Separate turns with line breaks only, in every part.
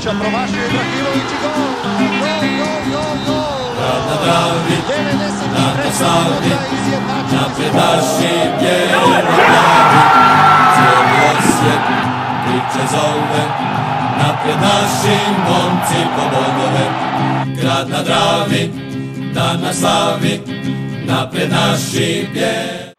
Ibrahimovića, promašio Ibrahimović i gol! Gol, gol, gol, gol!
Na Dravi,
93.
na Savi, naši bijeli glavi. Cijeli Osijek priče zove, naprijed naši momci po bodove. Grad na Dravi, dan na slavi, naprijed naši bijeli.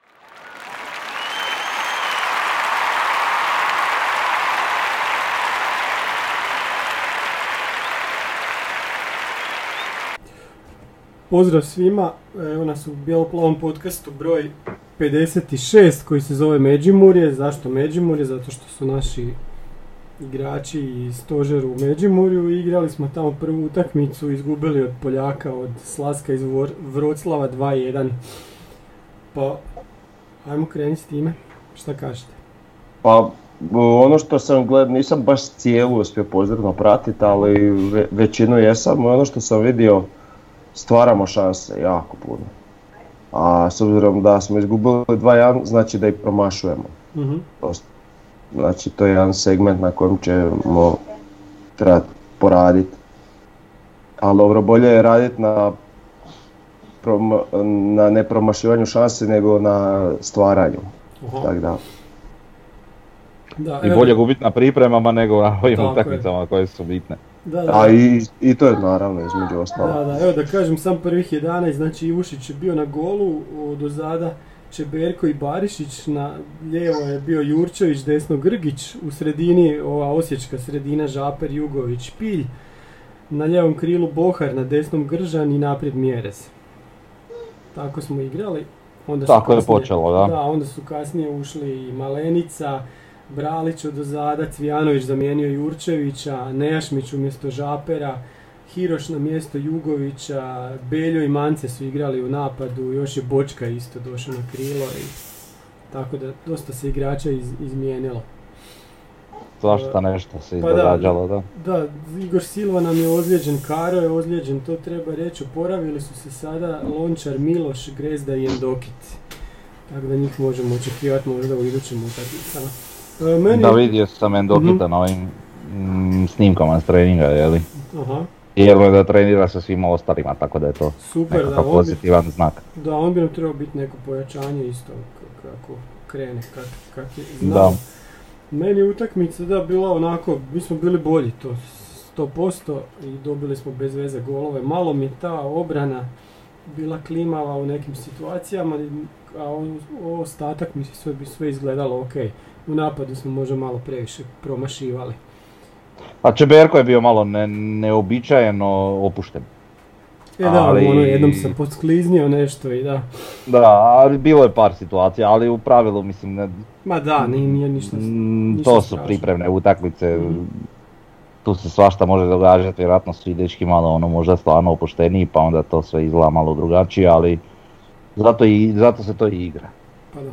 Pozdrav svima, evo nas u Bijeloplavom podcastu broj 56 koji se zove Međimurje. Zašto Međimurje? Zato što su naši igrači i stožer u Međimurju igrali smo tamo prvu utakmicu, izgubili od Poljaka, od Slaska iz Vroclava 2-1. Pa, ajmo krenuti s time. Šta kažete?
Pa ono što sam gledao, nisam baš cijelu uspio pozorno pratiti, ali ve- većinu jesam. Ono što sam vidio, stvaramo šanse jako puno. A s obzirom da smo izgubili 2-1, znači da i promašujemo.
Mhm.
Prosto. Znači to je jedan segment na kojem ćemo trebati poraditi. Ali dobro, bolje je raditi na, prom- na ne promašivanju šanse nego na stvaranju. Tako da,
Da,
I bolje gubiti na pripremama nego na ovim utakmicama koje su bitne.
Da, da,
a i, i to je naravno između ostalog.
Da, da, evo da kažem sam prvih 11, znači Ivušić je bio na golu, od ozada Čeberko i Barišić, na lijevo je bio Jurčević, desno Grgić, u sredini ova osječka sredina Žaper, Jugović, Pilj, na lijevom krilu Bohar, na desnom Gržan i naprijed Mjerez. Tako smo igrali. Onda su
Tako je
kasnije-
počelo, da.
Da, onda su kasnije ušli i Malenica, Bralić od ozada, Cvijanović zamijenio Jurčevića, Nejašmić umjesto Žapera, Hiroš na mjesto Jugovića, Beljo i Mance su igrali u napadu, još je Bočka isto došao na krilo i tako da dosta se igrača iz, izmijenilo.
Svašta nešto se
Pa da.
izdogađalo, da.
Da, Igor Silva nam je ozlijeđen, Karo je ozlijeđen, to treba reći, oporavili su se sada Lončar, Miloš, Grezda i Endokit. Tako da njih možemo očekivati možda u idućim utakmicama. E, meni...
Da vidio sam Endokita
Mhm.
na ovim mm, snimkama s treninga, jeli.
Aha,
Jelno je da trenira sa svima ostalima, tako da je to
super, da,
nekakav
bi,
pozitivan znak.
da, on bi nam trebao biti neko pojačanje isto kako krene, kak, kak je
Da.
znao. Meni je utakmica da bila onako, mi smo bili bolji to 100% i dobili smo bez veze golove. Malo mi ta obrana bila klimava u nekim situacijama, a ostatak mi se sve, bi sve izgledalo ok. U napadu smo možda malo previše promašivali.
A Čeberko je bio malo ne, neobičajeno opušten.
E da,
Ali-
ono jednom sam podskliznuo nešto i da.
Da, ali bilo je par situacija, ali u pravilu mislim ne,
Ma da, nije, nije ništa,
Mm,
ništa
to su
strašno.
pripremne utakmice,
Mhm.
tu se svašta može događati, vjerojatno su i dečki malo ono možda stvarno opušteniji pa onda to sve izgleda malo drugačije, ali zato, i, zato se to i igra.
Pa da.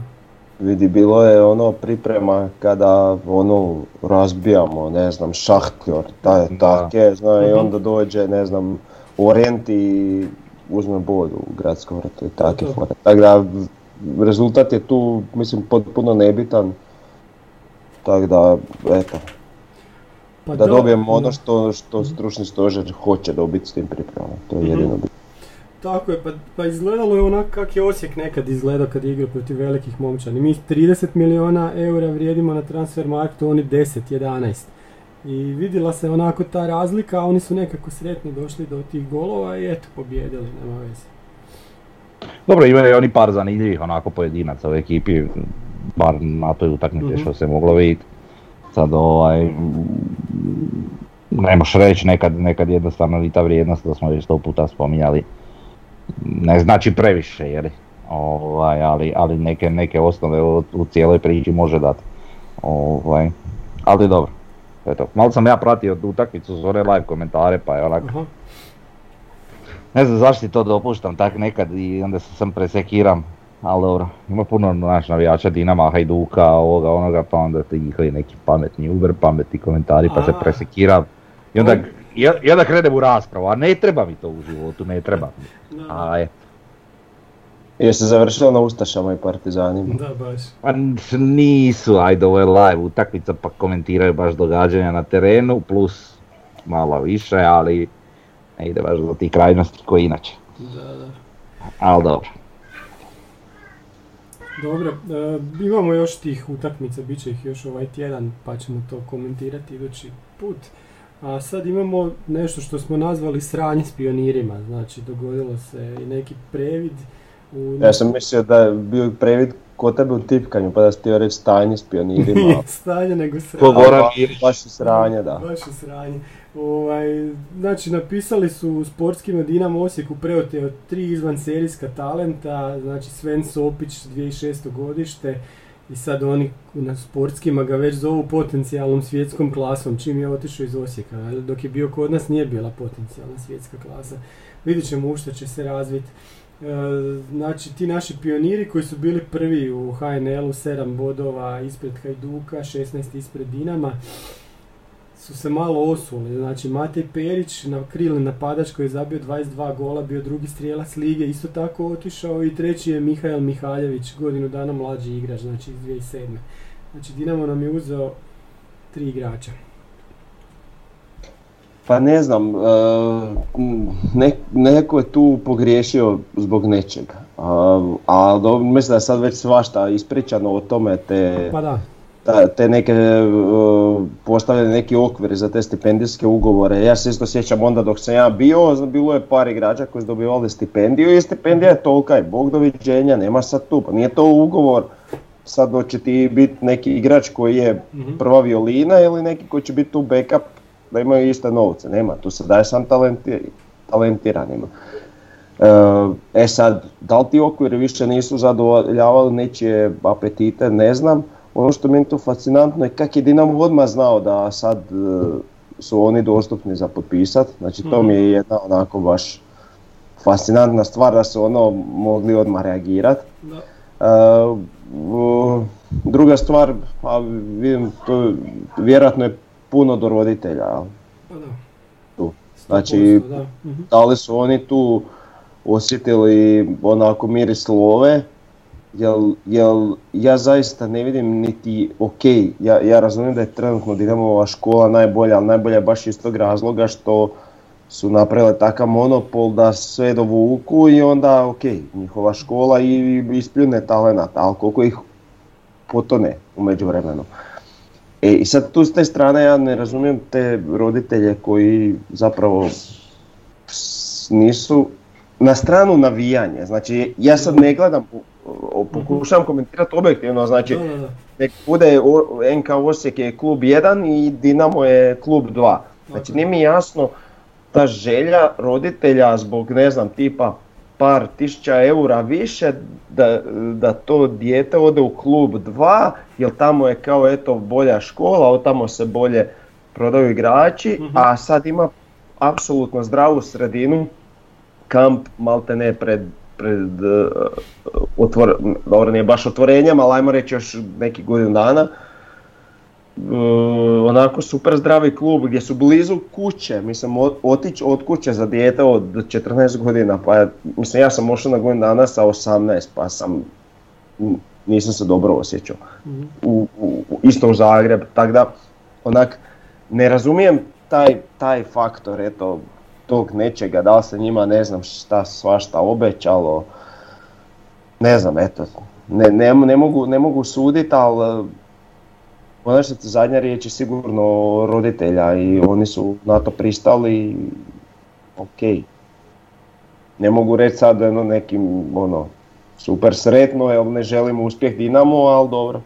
Vidi, bilo je ono priprema kada ono razbijamo, ne znam, šahtjor, taj,
Da.
take, zna, i
Mhm.
onda dođe, ne znam, Orient i uzme bod u gradskom vrtu i take fore. Tako da, rezultat je tu, mislim, potpuno nebitan. Tako da, eto,
Pa
da dobijemo ono
da.
što, što stručni stožer hoće dobiti s tim pripremama, to je
Mhm.
jedino bitno.
Tako je, pa, pa izgledalo je onako kak je Osijek nekad izgledao kad je igrao protiv velikih momčani. Mi 30 miliona eura vrijedimo na transfer marktu, oni 10, 11. I vidjela se onako ta razlika, a oni su nekako sretni došli do tih golova i eto, pobjedili, nema veze.
Dobro, imaju oni par zanimljivih onako pojedinaca u ekipi, bar na toj utakmici
Mhm.
što se moglo vidjeti. Sad ovaj, ne reći nekad, nekad jednostavno i ta vrijednost, da smo već sto puta spominjali, ne znači previše, jer, ovaj, ali, ali neke, neke osnove u, u cijeloj priči može dati. Ovaj, ali dobro, eto, malo sam ja pratio utakmicu zore live komentare, pa je onak,
Aha,
ne znam zašto ti to dopuštam tak nekad i onda se sam presekiram. Ali dobro, ima puno naš navijača Dinama, Hajduka, ovoga, onoga, pa onda ti njihovi neki pametni, uber pametni komentari, pa se presekiram. I onda, I, i onda krenem u raspravu, a ne treba mi to u životu, ne treba mi.
da,
A je,
Je se završilo na Ustašama i Partizanima.
da, baš.
pa nisu, ajde ovo je live utakmica pa komentiraju baš događanja na terenu, plus malo više, ali ne ide baš do tih krajnosti koji inače.
Da, da.
Ali dobro.
Dobro, e, imamo još tih utakmica, bit će ih još ovaj tjedan, pa ćemo to komentirati idući put. A sad imamo nešto što smo nazvali sranje s pionirima, znači dogodilo se i neki previd u...
Ja sam mislio da je bio previd kod tebe u tipkanju, pa da si htio reći stanje s pionirima.
Nije stanje, nego sranje.
Ko
Ba-
Ilić.
Baš je sranje, da.
Baš je sranje. Ovaj, znači, napisali su u sportskima Dinamo Osijeku preoteo tri izvanserijska talenta, znači Sven Sopić, 2006. godište, i sad oni na sportskima ga već zovu potencijalnom svjetskom klasom, čim je otišao iz Osijeka, dok je bio kod nas nije bila potencijalna svjetska klasa. Vidjet ćemo u što će se razviti. E, znači ti naši pioniri koji su bili prvi u HNL-u, 7 bodova ispred Hajduka, 16 ispred Dinama, su se malo osuli. Znači Matej Perić na krilni napadač koji je zabio 22 gola, bio drugi strijelac lige, isto tako otišao i treći je Mihael Mihaljević, godinu dana mlađi igrač, znači iz 2007. Znači Dinamo nam je uzeo tri igrača.
Pa ne znam, e, ne, neko je tu pogriješio zbog nečega. A, a do- mislim da je sad već svašta ispričano o tome, te,
Pa da,
ta- te neke e, postavljene neki okvir za te stipendijske ugovore. Ja se isto sjećam onda dok sam ja bio, bilo je par igrača koji su dobivali stipendiju i stipendija je tolika i bog doviđenja, nema sad tu, pa nije to ugovor. Sad hoće ti biti neki igrač koji je
Mhm.
prva violina ili neki koji će biti tu backup da imaju iste novce, nema, tu se daje sam talenti, talentiranima. E, E sad, da li ti okviri više nisu zadovoljavali nečije apetite, ne znam. Ono što je tu fascinantno je kak je Dinamo odmah znao da sad e, su oni dostupni za potpisat. Znači to mi je jedna onako baš fascinantna stvar da su ono mogli odmah reagirati.
da.
E, druga stvar, a vidim, to vjerojatno je puno do roditelja.
Pa.
Tu.
100%,
Znači.
Mhm.
da li su oni tu osjetili onako miris love, jel, jel ja zaista ne vidim niti, ok, ja, ja razumijem da je trenutno Dinamova škola najbolja, ali najbolja baš iz tog razloga što su napravile takav monopol da sve dovuku i onda ok, njihova škola i ispljune talenat, ali koliko ih potone u međuvremenu. E, I sad tu s te strane ja ne razumijem te roditelje koji zapravo nisu na stranu navijanja. Znači ja sad ne gledam, pokušavam komentirati objektivno, znači nek bude NK Osijek je klub 1 i Dinamo je klub 2. Znači nije mi jasno ta želja roditelja zbog ne znam tipa par tisuća eura više da, da to dijete ode u klub 2 jer tamo je kao eto bolja škola, od tamo se bolje prodaju igrači,
Mhm.
a sad ima apsolutno zdravu sredinu, kamp malte ne pred, pred uh, otvor, dobro nije baš otvorenjem, ali ajmo reći još neki godinu dana. Uh, onako super zdravi klub gdje su blizu kuće, mislim otići od kuće za dijete od 14 godina, pa ja- mislim ja sam ošao na godinu dana sa 18 pa sam, nisam se dobro osjećao
Mhm.
u, u, u- isto u Zagreb, tako da onak ne razumijem taj, taj faktor eto tog nečega, da li se njima ne znam šta svašta obećalo, ne znam eto, ne, ne, ne mogu, ne mogu suditi, ali u konačnici zadnja riječ je sigurno roditelja i oni su na to pristali ok. Ne mogu reći sad ono nekim ono super sretno jer ne želimo uspjeh Dinamo, ali dobro.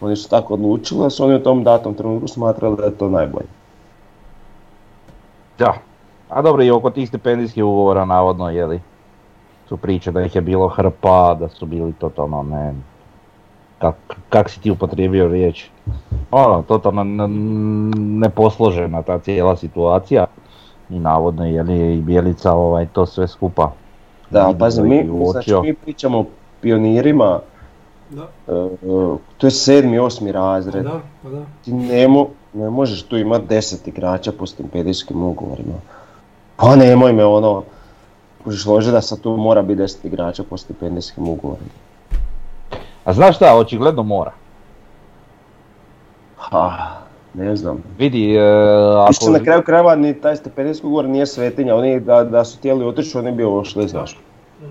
Oni su tako odlučili, su oni u tom datom trenutku smatrali da je to najbolje.
Da. A dobro i oko tih stipendijskih ugovora navodno jeli su priče da ih je bilo hrpa, da su bili totalno ne... Kak, kak si ti upotrijebio riječ? Ono, totalno neposložena ta cijela situacija. I navodno je li i Bjelica ovaj, to sve skupa.
Da, pazi, mi, znači, mi pričamo o pionirima,
Da,
e, e, to je sedmi, osmi razred.
da, pa da.
Ti ne, mo- ne možeš tu imati deset igrača po stipendijskim ugovorima. Pa nemoj me ono, kužiš lože da sad tu mora biti deset igrača po stipendijskim ugovorima.
A znaš šta, očigledno mora.
Ha, Ne znam.
Vidi, e, ako...
na kraju krajeva ni taj stepenijski ugovor nije svetinja, oni da, da su htjeli otići, oni bi ošli, znaš.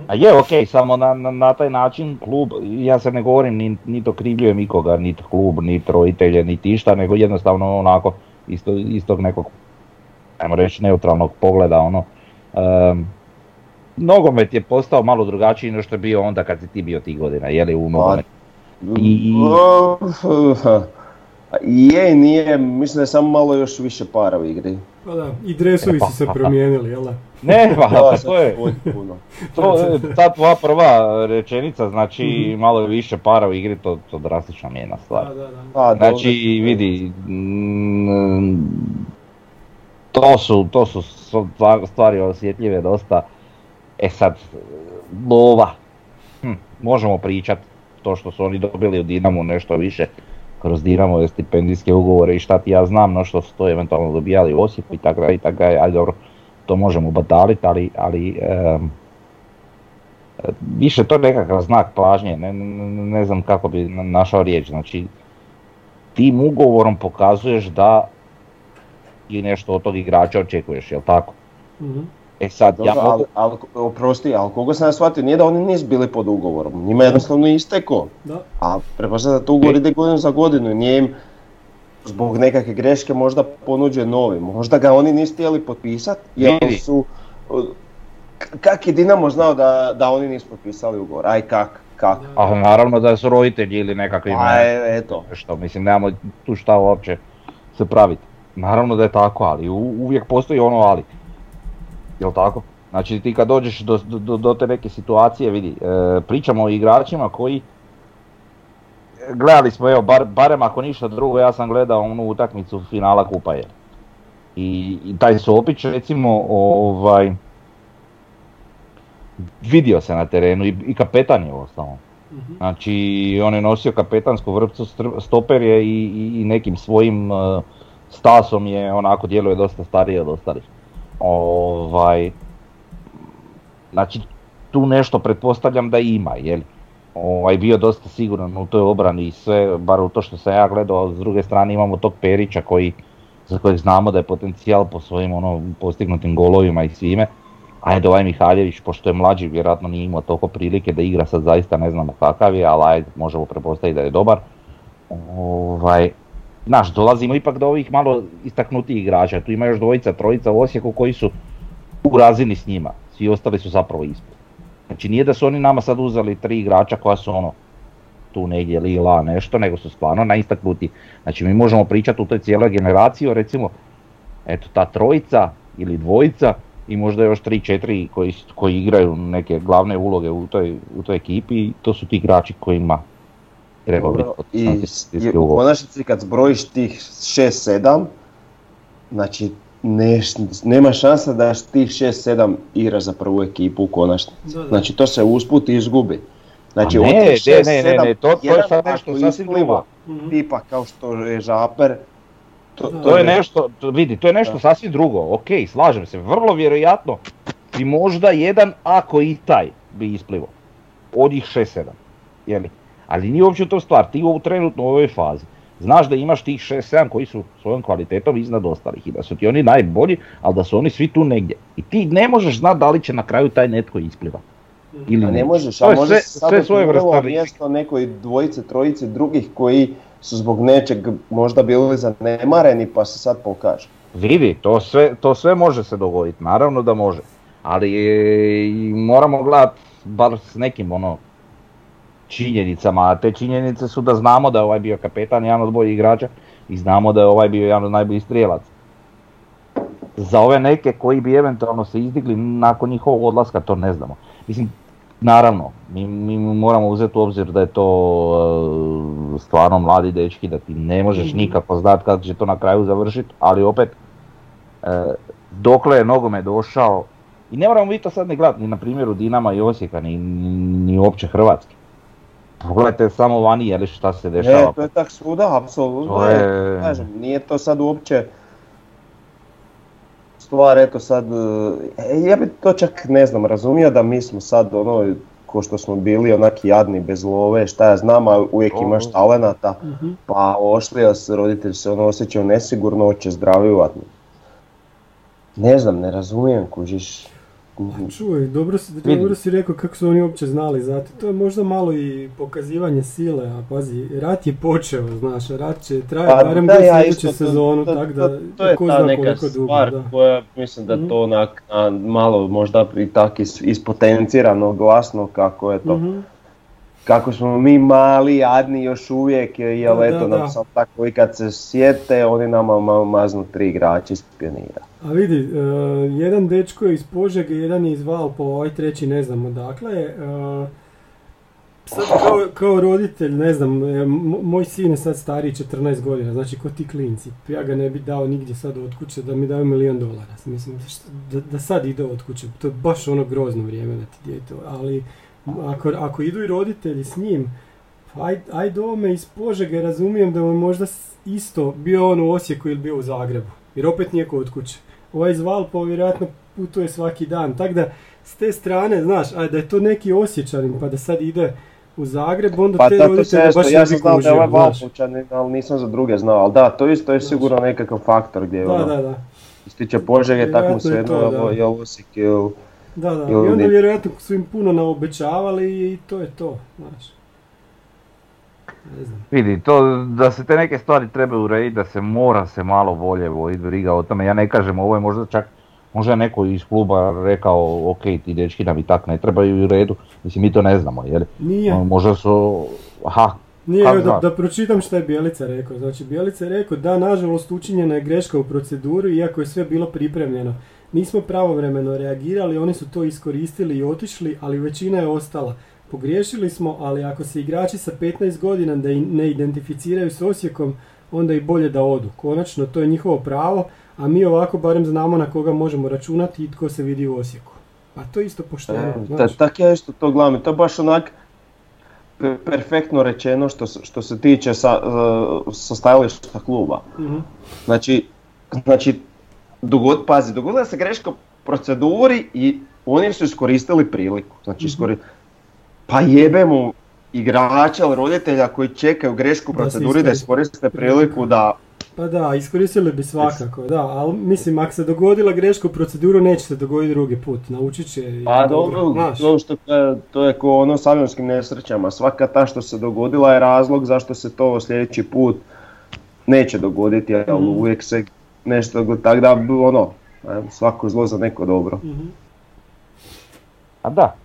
A je okej, samo na, na, na taj način klub, ja se ne govorim ni, ni to krivljujem nikoga, niti klub, niti roditelje, niti išta, nego jednostavno onako isto, istog nekog, ajmo reći, neutralnog pogleda, ono. em, nogomet je postao malo drugačiji nego što je bio onda kad si ti bio tih godina, je li u nogometu? I-
Je i nije, mislim da je samo malo još više para u igri.
Pa da, i dresovi su se promijenili, jel da?
Ne, pa,
Da,
pa to je,
puno.
to, je- ta tvoja prva rečenica, znači malo je više para u igri, to, to drastično mijenja stvar.
Da, da, da.
A, dobro.
Znači, vidi, to su, to su stva- stvari osjetljive dosta. E sad, lova, hm, možemo pričat to što su oni dobili u Dinamu nešto više kroz Dinamo stipendijske ugovore i šta ti ja znam, no što su to eventualno dobijali u Osijeku i tako dalje i tako dalje, ajde dobro, to možemo bataliti, ali, ali em, više to je nekakav znak pažnje, ne, ne, ne znam kako bi na- našao riječ, znači tim ugovorom pokazuješ da i nešto od tog igrača očekuješ, jel tako?
Mhm.
E sad,
Dobro,
ja mogu...
ali, ali, oprosti, ali koliko sam ja shvatio, nije da oni nisu bili pod ugovorom, njima je jednostavno istekao.
Da.
A pretpostavljam da to ugovor ide godinu za godinu, nije im zbog nekakve greške možda ponuđen novi. Možda ga oni nisu htjeli potpisati, jer
Vidi.
su... Kak je Dinamo znao da, da oni nisu potpisali ugovor? Aj kak, kak?
A naravno da su roditelji ili nekakvi...
A e, eto.
Što, mislim, nemamo tu šta uopće se praviti. Naravno da je tako, ali u- uvijek postoji ono ali. Jel tako? Znači ti kad dođeš do, do, do te neke situacije, vidi, e, pričamo o igračima koji gledali smo, evo, bar, barem ako ništa drugo, ja sam gledao onu utakmicu finala Kupa je. I, i taj Sopić recimo, ovaj, vidio se na terenu i, i kapetan je ostao.
Mhm.
Znači, on je nosio kapetansku vrpcu, stoper je i, i, i nekim svojim uh, stasom je onako djeluje dosta stariji od ostalih. Ovaj, znači, tu nešto pretpostavljam da ima, jel? Ovaj, bio dosta siguran u toj obrani i sve, bar u to što sam ja gledao, a s druge strane imamo tog Perića koji, za kojeg znamo da je potencijal po svojim ono, postignutim golovima i svime. Ajde ovaj Mihaljević, pošto je mlađi, vjerojatno nije imao toliko prilike da igra, sad zaista ne znamo kakav je, ali ajde, možemo prepostaviti da je dobar. Ovaj, znaš, dolazimo ipak do ovih malo istaknutijih igrača, tu ima još dvojica, trojica u Osijeku koji su u razini s njima, svi ostali su zapravo ispod. Znači nije da su oni nama sad uzeli tri igrača koja su ono, tu negdje lila nešto, nego su stvarno najistaknuti. Znači mi možemo pričati u toj cijeloj generaciji recimo, eto ta trojica ili dvojica i možda još tri, četiri koji, koji igraju neke glavne uloge u toj, u toj ekipi to su ti igrači kojima treba biti
I, i u konačnici kad zbrojiš tih 6-7, znači neš, nema šanse da tih 6-7 igra za prvu ekipu u konačnici. Znači to se usput izgubi. Znači
A
od
ne,
tih
ne, ne, ne,
6-7,
ne, to- to je sad nešto sasvim drugo.
Mhm.
Tipa kao što je Žaper, to.
To je nešto, to, vidi, to je nešto
Da.
sasvim drugo, ok, slažem se, vrlo vjerojatno bi možda jedan, ako i taj, bi isplivo. Od ih 6-7, jeli? Ali nije uopće to stvar, ti u trenutno u ovoj fazi, znaš da imaš tih 6-7 koji su svojom kvalitetom iznad ostalih i da su ti oni najbolji, ali da su oni svi tu negdje. I ti ne možeš znati da li će na kraju taj netko ispliva. Ili
A ne možeš, a
je
može
sve, svoje vrsta
mjesto nekoj dvojice, trojice drugih koji su zbog nečeg možda bili zanemareni pa se sad pokaže.
Vidi, to sve, to sve može se dogoditi, naravno da može. Ali e, moramo gledati bar s nekim ono činjenicama, a te činjenice su da znamo da je ovaj bio kapetan, jedan od boljih igrača i znamo da je ovaj bio jedan od najboljih strijelaca. Za ove neke koji bi eventualno se izdigli nakon njihovog odlaska, to ne znamo. Mislim, naravno, mi, mi moramo uzeti u obzir da je to e, stvarno mladi dečki, da ti ne možeš nikako znati kako će to na kraju završiti, ali opet, e, dokle je nogome došao, i ne moramo mi to sad ne gledati ni na primjeru Dinama i Osijeka, ni, ni, ni uopće Hrvatske. Pogledajte samo vani, je li šta se dešava.
Ne, to je tak svuda, apsolutno.
To je-
Kažem, nije to sad uopće stvar, eto sad, e, ja bi to čak ne znam, razumio da mi smo sad ono ko što smo bili onak jadni bez love, šta ja znam, a uvijek
Ovo.
imaš talenata,
Mhm.
pa ošli, a se roditelji se ono osjećaju nesigurno, hoće zdravi. Ne znam, ne razumijem, kužiš.
A Čuj, dobro si, dobro si rekao kako su oni uopće znali za to. To je možda malo i pokazivanje sile, a pazi, rat je počeo, znaš, a rat će trajati
Pa
barem do
ja to-
sezonu,
to,
tako da
to je
ko
ta
zna
neka
koliko dugo,
stvar
da.
koja mislim da
Mhm.
to onak na, malo možda i tak is, ispotencirano glasno kako je to.
Mhm.
Kako smo mi mali, jadni još uvijek, jel
Da,
eto
da,
nam sad tako i kad se sjete, oni nama ma, maznu tri igrača iz pionira.
A vidi, e, jedan dečko je iz Požege, jedan je iz Valpo, ovaj treći ne znam odakle je. e, sad kao, kao roditelj, ne znam, e, moj sin je sad stariji 14 godina, znači ko ti klinci. Ja ga ne bi dao nigdje sad od kuće da mi daju milion dolara. Mislim, da sad ide od kuće, to je baš ono grozno vrijeme da ti dijete, ali ako, ako idu i roditelji s njim, pa aj, ajde ovome iz Požege, razumijem da je možda isto bio on u Osijeku ili bio u Zagrebu, jer opet nije kod kuće. Ovaj iz Valpova vjerojatno putuje svaki dan, tako da s te strane, znaš, a da je to neki Osječanin pa da sad ide u Zagreb, onda
Pa
te roditelje baš
ja
ne
sam
bi
znao da je ovaj
znaš.
Valpovčanin, ali nisam za druge znao, ali da, to isto je sigurno nekakav faktor gdje
Da,
ono,
da, da.
što se tiče Požege, tako mu
Vjerojatno je to, da.
jel Osijek
Da, da. I onda vjerojatno su im puno naobećavali i to je to, znaš. Ne znam.
Vidi, to da se te neke stvari trebaju urediti, da se mora se malo bolje voditi briga o tome. Ja ne kažem, ovo je možda čak, možda je neko iz kluba rekao, ok, ti dečki nam i tak ne trebaju u redu. Mislim, mi to ne znamo, jer
Nije.
možda su, aha,
Nije, evo da, da pročitam što je Bjelica rekao. Znači, Bjelica je rekao da, nažalost, učinjena je greška u proceduri, iako je sve bilo pripremljeno. Nismo pravovremeno reagirali, oni su to iskoristili i otišli, ali većina je ostala. Pogriješili smo, ali ako se igrači sa 15 godina da ne identificiraju s Osijekom, onda i bolje da odu. Konačno, to je njihovo pravo, a mi ovako barem znamo na koga možemo računati i tko se vidi u Osijeku. A to je isto pošteno,
E, Ta, tak ja isto to i to je baš onak pe- perfektno rečeno što, se- što se tiče sa, e, sa stajališta kluba.
Mhm.
Znači, znači dogod, pazi, dogodila se greška u proceduri i oni su iskoristili priliku. Znači,
Mhm.
iskori... pa jebemo igrača ili roditelja koji čekaju grešku u proceduri da
iskoriste
priliku da
Pa da, iskoristili bi svakako, da, ali mislim, ako se dogodila greška u proceduru, neće se dogoditi drugi put, naučit će
Pa dobro, to, što, to je ko ono s avionskim nesrećama. Svaka ta što se dogodila je razlog zašto se to sljedeći put neće dogoditi, ali
Mhm.
uvijek se nešto. Tako da, ono, svako zlo za neko dobro.
Mhm.
a da.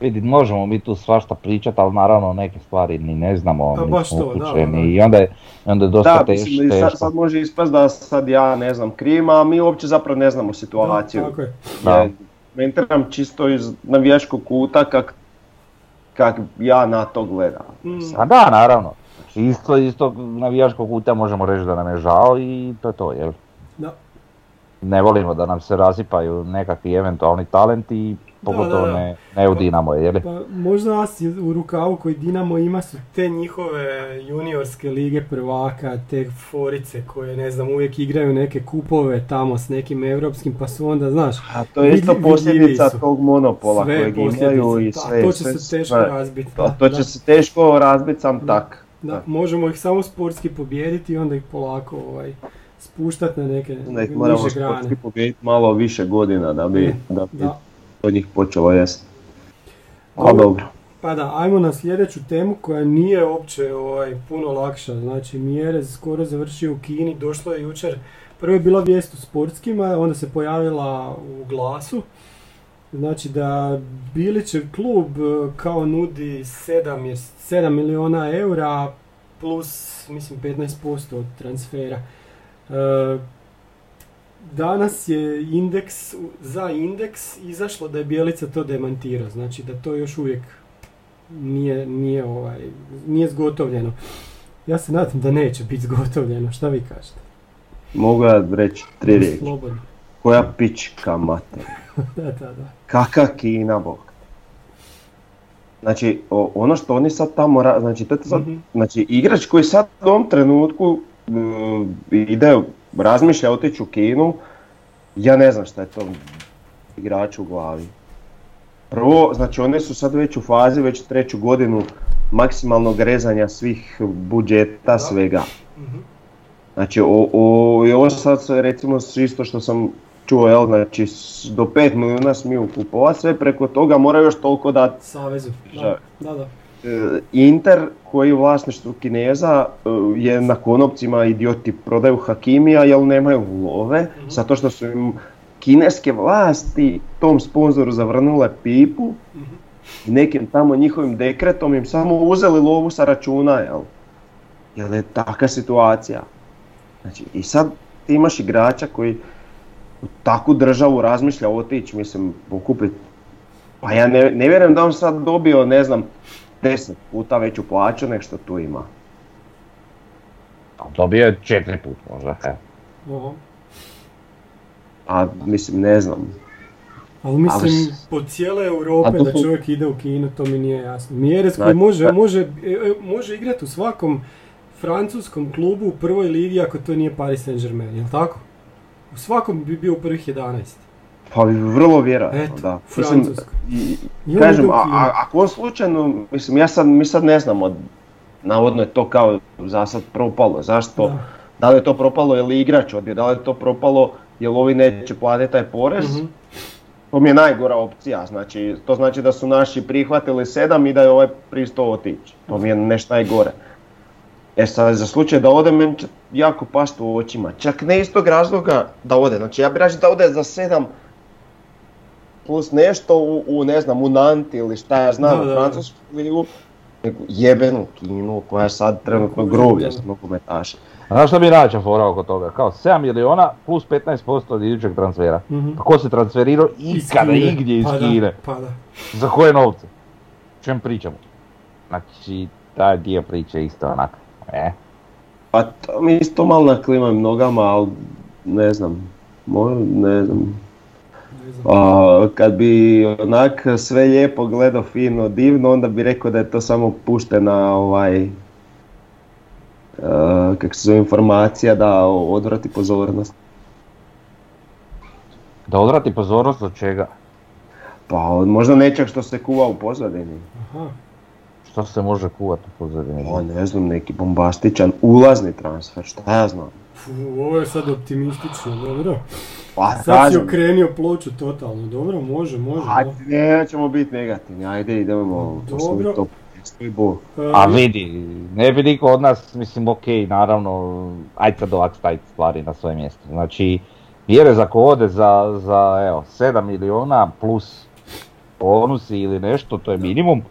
Vidi, možemo mi tu svašta pričati, ali naravno neke stvari ni ne znamo,
Pa baš
nismo
to, da, da.
i onda je, onda je dosta
Da,
teš,
mislim, i sad,
teško.
sad može ispast da sad ja ne znam krim, a mi uopće zapravo ne znamo situaciju.
Da, tako je.
Da.
Ja Komentiram čisto iz navijačkog kuta kak, kak ja na to gledam.
Mm.
A da, naravno. Isto iz tog navijačkog kuta možemo reći da nam je žao i to je to, jel?
Da.
Ne volimo da nam se rasipaju nekakvi eventualni talenti pogotovo
da, da.
ne, ne u Dinamo, jel?
Pa možda as je u rukavu koji Dinamo ima su te njihove juniorske lige prvaka, te forice koje ne znam uvijek igraju neke kupove tamo s nekim europskim pa su onda znaš
A to je isto posljedica tog monopola
sve
kojeg imaju i sve.
To će
sve-
se teško razbiti.
To,
da,
to će
da.
se teško razbiti sam
Da.
tak.
Da, možemo ih samo sportski pobijediti i onda ih polako ovaj, spuštati na neke
ih moramo
niže grane.
pobijediti malo više godina da bi, da bi
Da.
to njih počelo jest.
Dobro.
Ali dobro.
Pa da, ajmo na sljedeću temu koja nije uopće ovaj, puno lakša. Znači, Mjerez skoro završio u Kini, došlo je jučer, prvo je bila vijest u sportskima, onda se pojavila u glasu. Znači da Bilićev klub e, kao nudi 7, je 7 miliona eura plus mislim 15% od transfera. E, Danas je indeks, za indeks izašlo da je Bjelica to demantirao, znači da to još uvijek nije, nije, ovaj, nije zgotovljeno. Ja se nadam da neće biti zgotovljeno, šta vi kažete?
Mogu ja reći tri riječi.
Slobodno.
Koja pička mater.
da, da, da.
Kaka Kina, bog. Znači, o- ono što oni sad tamo ra- znači, to je sad,
Mhm.
znači, igrač koji sad u ovom trenutku ide, razmišlja otići u Kinu, ja ne znam šta je to igrač u glavi. Prvo, znači one su sad već u fazi, već treću godinu maksimalnog rezanja svih budžeta, svega.
Mhm.
Znači, o, o, i ovo sad recimo isto što sam čuo, jel, znači do 5 milijuna smiju kupovati, sve preko toga moraju još toliko dati.
Savezu. Da, da. da.
E, Inter, koji je u vlasništvu Kineza, e, je na konopcima idioti prodaju Hakimija jer nemaju love, zato što su im kineske vlasti tom sponzoru zavrnule pipu i nekim tamo njihovim dekretom im samo uzeli lovu sa računa, jel? Jer je taka situacija. Znači, i sad ti imaš igrača koji u takvu državu razmišlja otići, mislim, pokupiti. Pa ja ne, ne vjerujem da on sad dobio, ne znam, 10 puta veću plaću nek što tu ima.
A Dobio je četiri put možda, evo.
A mislim, ne znam.
Ali mislim,
Ali
po cijele Europe da čovjek ide u Kinu, to mi nije jasno. Mjerez koji
Znači,
može,
da-
može, e, e, može igrati u svakom francuskom klubu u prvoj ligi ako to nije Paris Saint-Germain, jel tako? U svakom bi bio u prvih 11.
Pa vrlo vjerojatno,
Eto,
da.
Francuska.
i- kažem, a, a, ako on slučajno, mislim, ja sad, mi sad ne znamo, navodno je to kao za sad propalo, zašto?
Da.
Da li je to propalo je igrač odbio, da li je to propalo jer ovi neće platiti taj porez?
Mhm.
To mi je najgora opcija, znači, to znači da su naši prihvatili sedam i da je ovaj pristao otići. To mi je nešto najgore. E sad, za slučaj da ode, meni će jako past u očima. Čak ne iz tog razloga da ode, znači ja bih rađe da ode za sedam plus nešto u, u, ne znam, u Nanti ili šta ja znam,
Da,
u
da, da.
Francusku ligu, nego jebenu Kinu koja je sad trenutno groblje s nogometaša.
A znaš što bi najveća fora oko toga? Kao 7 miliona plus 15% od idućeg transfera.
Mhm.
Pa ko se transferirao
Iz
ikada,
Kine.
igdje iz
pa
Kine?
Da, pa da.
Za koje novce? O čem pričamo? Znači, taj dio priče isto onak. E,
Pa to mi isto malo naklimam nogama, ali ne znam, možda, ne znam. A, kad bi onak sve lijepo gledao fino, divno, onda bi rekao da je to samo puštena ovaj, uh, kako se zove informacija da odvrati pozornost.
da odvrati pozornost od čega?
Pa od možda nečeg što se kuva u pozadini.
Aha.
Što se može kuvati u pozadini?
Pa ne znam, neki bombastičan ulazni transfer, šta ja znam.
Fu, ovo je sad optimistično, dobro.
Pa
Sad si okrenio ploču totalno, dobro, može, može.
ajde, nećemo biti negativni, ajde idemo
Dobro.
bol.
E,
A vidi, ne bi niko od nas, mislim, ok, naravno, ajde sad ovak staviti stvari na svoje mjesto. Znači, Vjerez ako ode za, za evo, 7 miliona plus bonusi ili nešto, to je minimum,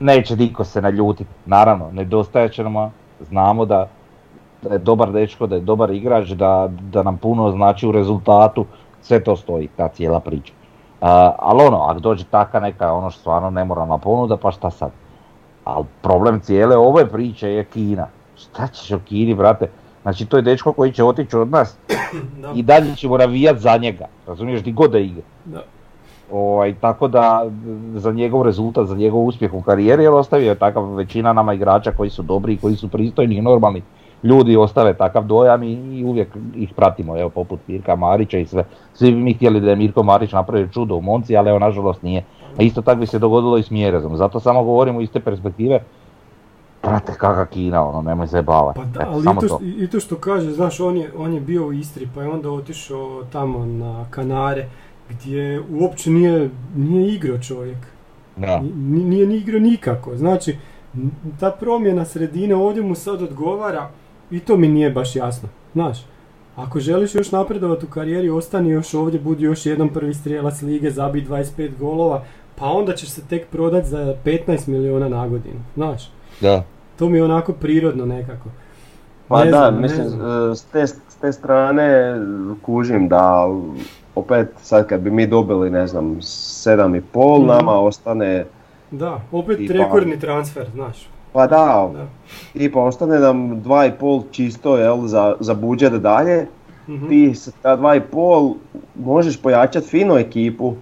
neće niko se naljutiti. Naravno, nedostajat će nam, znamo da, da je dobar dečko, da je dobar igrač, da, da nam puno znači u rezultatu, sve to stoji, ta cijela priča. A, ali ono, ako dođe taka neka ono što stvarno nemoralna ponuda, pa šta sad? Ali problem cijele ove priče je Kina. Šta ćeš o Kini, brate? Znači to je dečko koji će otići od nas
Da,
i dalje ćemo navijat za njega. Razumiješ, di god da igra.
da.
Ovaj, tako da za njegov rezultat, za njegov uspjeh u karijeri, jer ostavio je takav većina nama igrača koji su dobri i koji su pristojni i normalni ljudi ostave takav dojam i, i uvijek ih pratimo, evo poput Mirka Marića i sve. Svi bi mi htjeli da je Mirko Marić napravio čudo u Monci, ali evo nažalost nije. A isto tako bi se dogodilo i s Mjerezom. Zato samo govorimo iz te perspektive, brate kakva Kina, ono, nemoj se bavati.
Pa da,
Eto,
ali
samo
i to,
to.
što, i to što kaže, znaš, on je, on je bio u Istri pa je onda otišao tamo na Kanare gdje uopće nije, nije igrao čovjek.
Da.
Ni- Nije ni igrao nikako. Znači, ta promjena sredine ovdje mu sad odgovara i to mi nije baš jasno. Znaš, ako želiš još napredovati u karijeri, ostani još ovdje, budi još jedan prvi strijelac lige, zabi 25 golova, pa onda ćeš se tek prodat za 15 miliona na godinu. Znaš,
Da.
to mi je onako prirodno nekako.
Pa
Ne
da,
znam, ne
mislim,
znam.
e, s te, s te strane kužim da opet sad kad bi mi dobili, ne znam, 7,5,
Mhm.
nama ostane,
Da, opet rekordni transfer, znaš.
Pa da,
Da.
tipa ostane nam 2,5 čisto, jel, za, za budžet dalje.
Mhm.
Ti sa ta 2,5 možeš pojačati fino ekipu,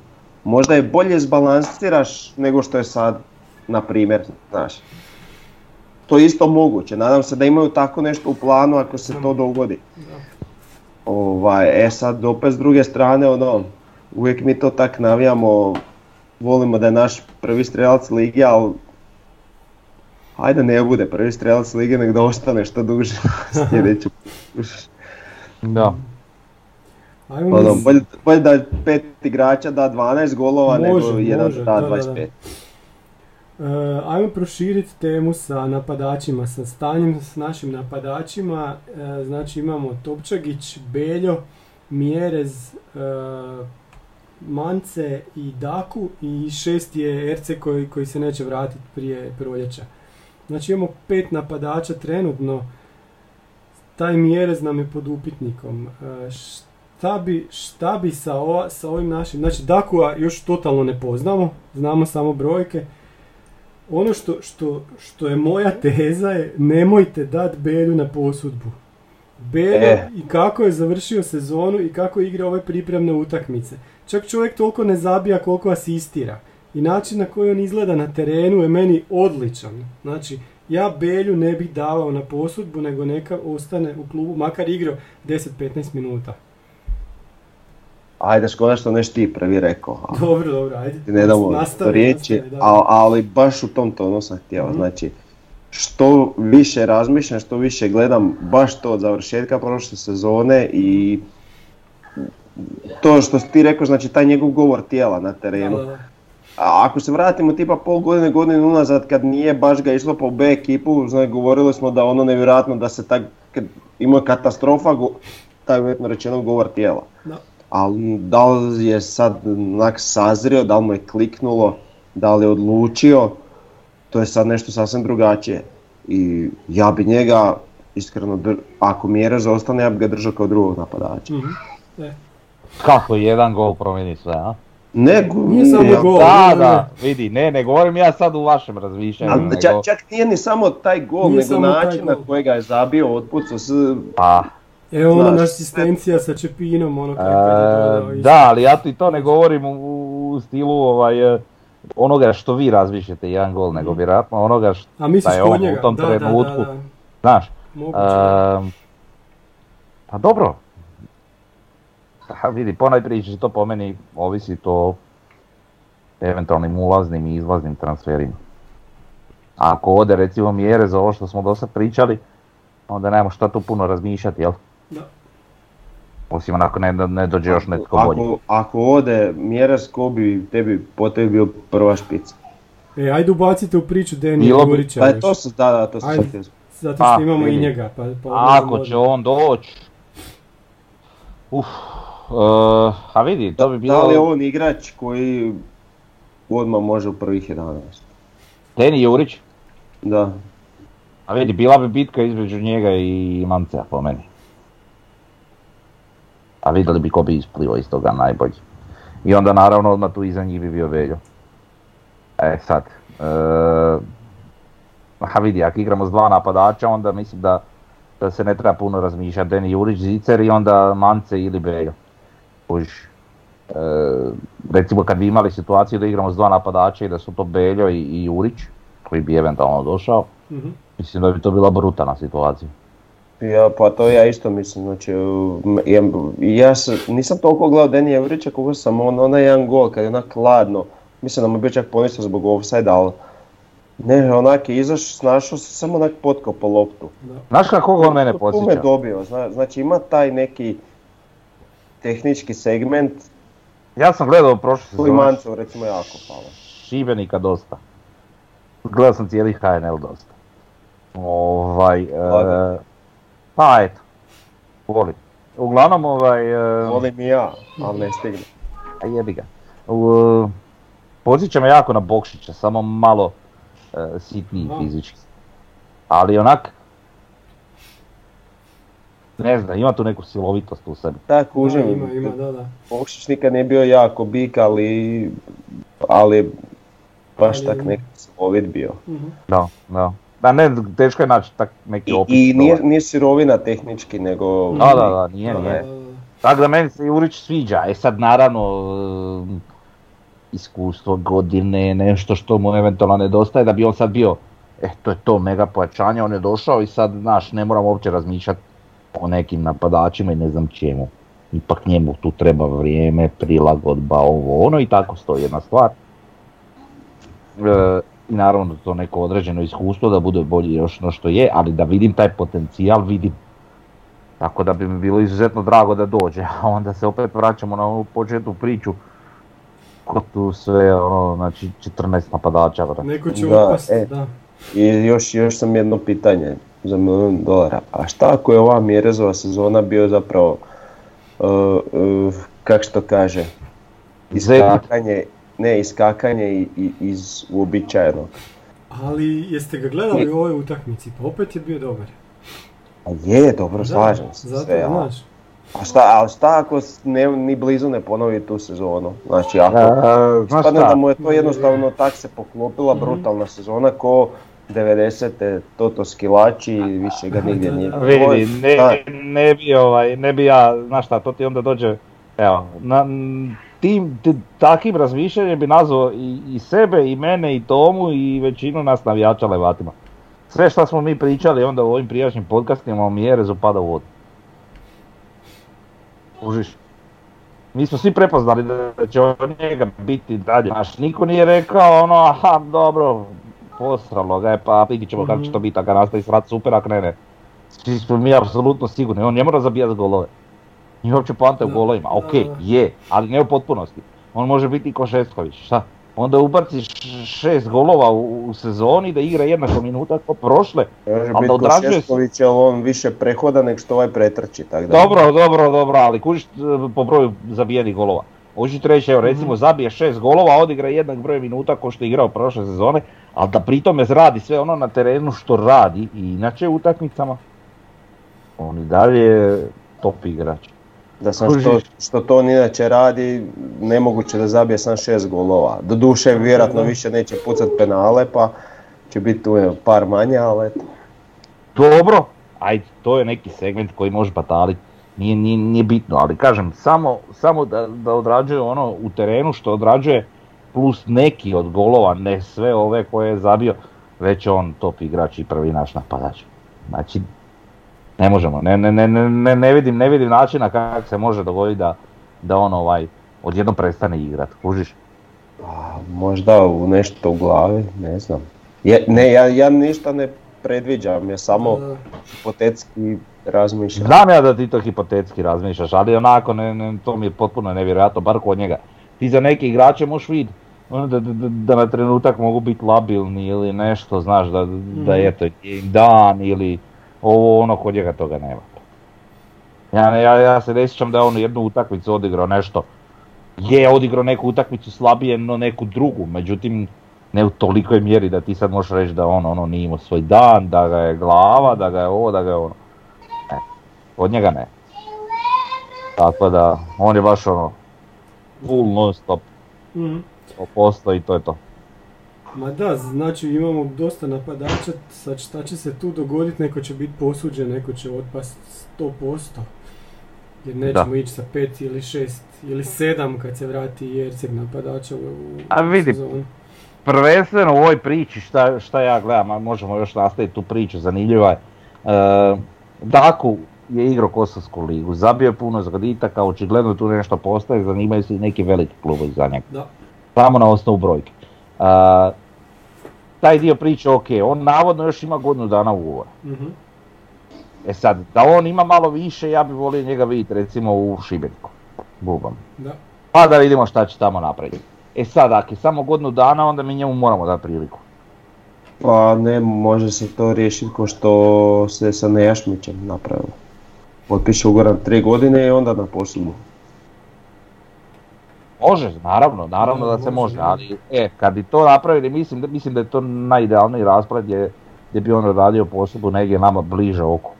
možda je bolje zbalansiraš nego što je sad, na primjer, znaš. To je isto moguće, nadam se da imaju tako nešto u planu ako se to dogodi.
Da.
Ovaj, e sad opet s druge strane ono, uvijek mi to tak navijamo volimo da je naš prvi strelac lige, ali ajde ne bude prvi strelac lige, nek da ostane što duže sljedeći.
Da.
Ajmo
Ono, bolje, bolje da pet igrača da 12 golova
Može,
nego jedan
može,
da
da, da, da.
25.
E, ajmo proširiti temu sa napadačima, sa stanjem s našim napadačima. E, znači imamo Topčagić, Beljo, Mjerez, e, Mance i Daku i šest je RC koji, koji se neće vratiti prije proljeća. Znači imamo pet napadača trenutno. Taj Mjerez nam je pod upitnikom. E, šta bi, šta bi sa, ova- sa ovim našim... Znači Dakua još totalno ne poznamo, znamo samo brojke. Ono što, što, što je moja teza je nemojte dati Belju na posudbu. Beljo
E.
i kako je završio sezonu i kako igra ove pripremne utakmice. Čak čovjek toliko ne zabija koliko asistira. I način na koji on izgleda na terenu je meni odličan. Znači, ja Belju ne bih davao na posudbu, nego neka ostane u klubu, makar igrao 10-15 minuta.
Ajde, škoda što neš ti prvi rekao. a
Dobro, dobro, ajde.
ti ne damo
Nastavi,
riječi,
nastavi,
ali baš u tom tonu sam htio.
Mhm.
Znači, što više razmišljam, što više gledam baš to od završetka prošle sezone i to što ti rekao, znači taj njegov govor tijela na terenu.
Da, da, da.
A ako se vratimo tipa pol godine, godinu unazad kad nije baš ga išlo po B ekipu, znači govorili smo da ono nevjerojatno da se tak, kad imao katastrofa, go, taj uvjetno rečeno govor tijela.
Da.
Ali da li je sad onak sazrio, da li mu je kliknulo, da li je odlučio, to je sad nešto sasvim drugačije. I ja bi njega, iskreno, dr- ako Mjerez ostane, ja bi ga držao kao drugog napadača.
Mhm. E,
Kako jedan gol promijeni sve, a?
Ne, gu-
Nije samo
ja-
gol.
Da,
ne,
da, vidi, ne, ne govorim ja sad u vašem razmišljanju,
Ali
nego...
čak, čak nije ni samo taj gol,
Nije
nego način na
gol.
koji ga je zabio, otpucao s...
Pa,
Evo
Znaš,
naša asistencija sa Čepinom, ono kako je
e,
isto.
da, ali ja ti to ne govorim u, u stilu ovaj, e, onoga što vi razmišljate jedan gol, nego vjerojatno onoga što,
A
je on u tom
da,
trenutku.
da, da.
znaš. Ehm, pa dobro. Pa vidi, ponajprije će to po meni ovisi to eventualnim ulaznim i izlaznim transferima. Ako ode recimo mjere za ovo što smo do sad pričali, onda nemamo šta tu puno razmišljati, jel?
Da.
Osim onako ne, ne dođe još netko bolji.
Ako, ako ode Mjeras, ko bi tebi po tebi bio prva špica?
E, ajde ubacite u priču
bi-
Jurića
Da,
još.
to se, da, da, to se
Ajde. Zato što
A,
imamo i njega. Pa, pa
Ako će on doći, uf, eh, a vidi, to bi bilo...
Da li je on igrač koji odmah može u prvih 11?
Deni Jurić,
Da.
A vidi, bila bi bitka između njega i Mancea po meni. A vidjeli bi ko bi isplivao iz toga najbolji. I onda naravno odmah tu iza njih bi bio Veljo. E sad, e, a vidi, ako igramo s dva napadača onda mislim da, da se ne treba puno razmišljati. Deni Jurić, Zicer i onda Mance ili Veljo. Kužiš. E, recimo kad bi imali situaciju da igramo s dva napadača i da su to Beljo i, i Jurić, koji bi eventualno došao,
Mhm.
Mislim da bi to bila brutana situacija.
Ja, pa to ja isto mislim, znači, ja, ja nisam toliko gledao Denija Jurića koliko sam on, onaj jedan gol kad je onak hladno, mislim da mu je bio čak poništen zbog offside, ali ne, onak je izašao, snašao se, samo onak potkopao loptu.
Znaš kako on mene
Tu me
podsjeća?
dobio, zna- znači ima taj neki tehnički segment
Ja sam gledao prošle sezone
Mancu recimo jako fala.
Šibenika dosta. Gledao sam cijeli HNL dosta. Ovaj, e, pa eto, volim. Uglavnom ovaj, e,
Volim i ja, ali ne stignem.
a jebi ga. U, podsjeća me jako na Bokšića, samo malo e, sitniji fizički. Ali onak, ne znam, ima tu neku silovitost u sebi.
Da,
Da,
kužim,
ima, ima, da, da.
Bokšić nikad nije bio jako bik, ali, ali baš
Ali-
tak neki silovit bio.
Mhm.
Da, da. Da ne, teško je naći tak neki
I,
opis.
i nije,
toga.
nije sirovina tehnički, nego...
Da, da, da, nije,
Da,
nije. Tako da meni se Jurić sviđa, e sad naravno iskustvo, godine, nešto što mu eventualno nedostaje da bi on sad bio, e to je to mega pojačanje, on je došao i sad, znaš, ne moramo uopće razmišljati o nekim napadačima i ne znam čemu. Ipak njemu tu treba vrijeme, prilagodba, ovo ono i tako stoji jedna stvar. E, I naravno to neko određeno iskustvo da bude bolji još no što je, ali da vidim taj potencijal, vidim. Tako da bi mi bilo izuzetno drago da dođe, a onda se opet vraćamo na ovu početnu priču. Ko tu sve, ono, znači 14 napadača.
Neko će
Da,
otpasti,
e.
da.
I još, još sam jedno pitanje za milijun dolara. A šta ako je ova Mjerezova sezona bio zapravo, uh, uh, kak što kaže, iskakanje, ne iskakanje i- i- iz uobičajenog.
Ali jeste ga gledali u ovoj utakmici, pa opet je bio dobar.
A je, dobro,
Da,
slažem se
Zato,
sve,
znaš.
a šta, ali šta ako ne, ni blizu ne ponovi tu sezonu? Znači, ako
E, šta,
da mu je to jednostavno tak se poklopila brutalna sezona ko 90. Toto Skilači i više ga nigdje nije.
Vidi, ne, ne bi ovaj, ne bi ja, znaš šta, to ti onda dođe, evo, na, tim, ti- takvim razmišljanjem bi nazvao i, i sebe, i mene, i Tomu, i većinu nas navijača Levatima. Sve što smo mi pričali onda u ovim prijašnjim podcastima o Mjerezu pada u vodu. Užiš. Mi smo svi prepoznali da će od njega biti dalje. Znaš, niko nije rekao ono, aha, dobro, posralo ga je, pa vidit ćemo kako će to biti, ako ga nastavi srat super, ako ne, ne. Svi smo mi apsolutno sigurni, on ne mora zabijati golove. Nije uopće poanta u golovima, ok, je, ali ne u potpunosti. On može biti i ko Šestković, šta? Onda ubaci šest golova u, u sezoni, da igra jednako minuta kao prošle.
Može
ali
biti
da odrađuje
Šesković, ali on više prehoda nego što ovaj pretrči, tako da.
Dobro, dobro, dobro, ali kužiš po broju zabijenih golova. Hoću ti reći, evo recimo zabije šest golova, odigra jednak broj minuta ko što je igrao prošle sezone, ali da pritome radi sve ono na terenu što radi i inače u utakmicama. On i dalje je top igrač.
Da sam što, što to on inače radi, nemoguće da zabije sam šest golova. Doduše, vjerojatno više neće pucat penale, pa će biti tu par manje, ali eto.
Dobro, ajde, to je neki segment koji može bataliti. Nije, nije, nije bitno, ali kažem, samo, samo da, da odrađuje ono u terenu što odrađuje, plus neki od golova, ne sve ove koje je zabio, već je on top igrač i prvi naš napadač. Znači, ne možemo, ne, ne, ne, ne, ne vidim, ne vidim načina kako se može dogoditi da, da on ovaj, odjednom prestane igrat, kužiš?
A, možda u nešto u glavi, ne znam. Je, ne, ja, ja ništa ne predviđam, ja samo
Da.
hipotetski razmišljam.
Znam ja da ti to hipotetski razmišljaš, ali onako ne, ne, to mi je potpuno nevjerojatno, bar kod njega. Ti za neke igrače možeš vidjeti ono da, da, da- na trenutak mogu biti labilni ili nešto, znaš, da, da
Mhm.
eto, je im dan ili ovo ono, kod njega toga nema. Ja, ja, ja se ne sjećam da je on jednu utakmicu odigrao nešto. Je odigrao neku utakmicu slabije no neku drugu, međutim ne u tolikoj mjeri da ti sad možeš reći da on ono nije imao svoj dan, da ga je glava, da ga je ovo, da ga je ono. Ne, od njega ne. Tako da, on je baš ono, full non stop,
Mhm.
100% i to je to.
Ma da, znači imamo dosta napadača, sad šta će se tu dogoditi, neko će biti posuđen, neko će otpast 100%. Jer nećemo ići sa 5 ili 6 ili 7 kad se vrati Jerceg napadača u, u
A vidi,
sezonu.
Prvenstveno u ovoj priči, šta, šta ja gledam, a možemo još nastaviti tu priču, zanimljiva je. E, Daku je igrao Kosovsku ligu, zabio je puno zgoditaka, očigledno tu nešto postoje, zanimaju se i neki veliki klubovi za njega.
Da.
Samo na osnovu brojke. E, taj dio priče, ok, on navodno još ima godinu dana ugovora.
Mhm.
E sad, da on ima malo više, ja bi volio njega vidjeti recimo u Šibeniku, Bubam.
Da.
Pa da vidimo šta će tamo napraviti. E sad, ako je samo godinu dana, onda mi njemu moramo dati priliku.
Pa ne, može se to riješiti ko što se sa Nejašmićem napravilo. Potpiše ugovor na tri godine i onda na posudbu.
Može, naravno, naravno
Da,
se
može,
ali e, kad bi to napravili, mislim da, mislim da je to najidealniji raspored gdje, gdje bi on radio posudbu negdje nama bliže oko.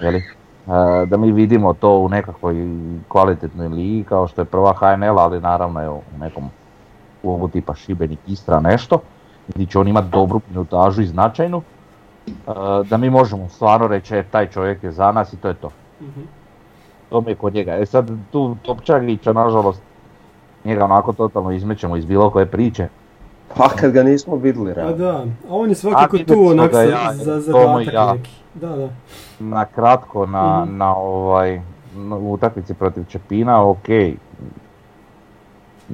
Jeli? E, da mi vidimo to u nekakvoj kvalitetnoj ligi kao što je prva HNL, ali naravno evo, u nekom klubu tipa Šibenik Istra nešto, gdje će on imati dobru minutažu i značajnu, e, da mi možemo stvarno reći, e, taj čovjek je za nas i to je to.
Mhm.
To mi je kod njega. E sad tu Topčagića nažalost njega onako totalno izmećemo iz bilo koje priče.
Pa kad ga nismo vidjeli,
Pa
realno.
da, a on je svakako
A
tu onak
ja,
za zadatak
ja.
neki. Da, da.
Na kratko na,
Mhm.
na ovaj na utakmici protiv Čepina, ok.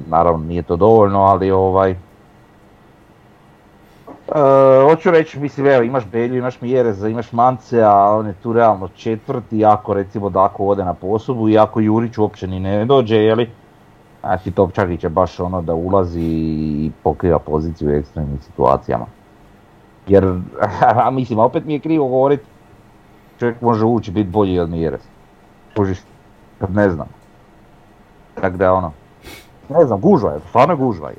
Naravno nije to dovoljno, ali ovaj E, hoću reći, mislim, evo, imaš Belju, imaš Mjereza, imaš Mance, a on je tu realno četvrti, ako recimo Dako ode na posubu i ako Jurić uopće ni ne dođe, jeli, znači Topčagić je baš ono da ulazi i pokriva poziciju u ekstremnim situacijama. Jer, a mislim, a opet mi je krivo govoriti, čovjek može ući biti bolji od Mjerez. Kužiš, kad ne znam. Tako da ono, ne znam, gužva je, stvarno gužva je.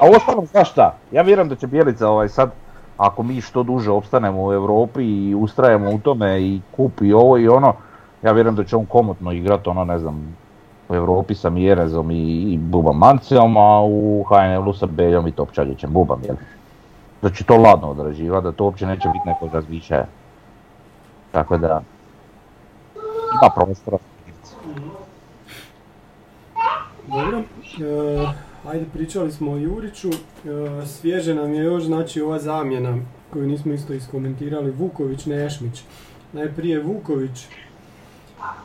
A uostalom, znaš šta, ja vjerujem da će Bjelica ovaj sad, ako mi što duže opstanemo u Europi i ustrajemo u tome i kupi ovo i ono, ja vjerujem da će on komotno igrat ono, ne znam, Europi sa Mjerezom i, i Bubam Mancijom, a u HNL-u sa Beljom i Topčagićem Bubam, jel? Da će to ladno odrađivati, da to uopće neće biti nekog razmišljaja. Tako da, ima prostora.
Dobro, e, ajde pričali smo o Juriću, e, svježe nam je još znači ova zamjena koju nismo isto iskomentirali, Vuković Nešmić. Najprije Vuković,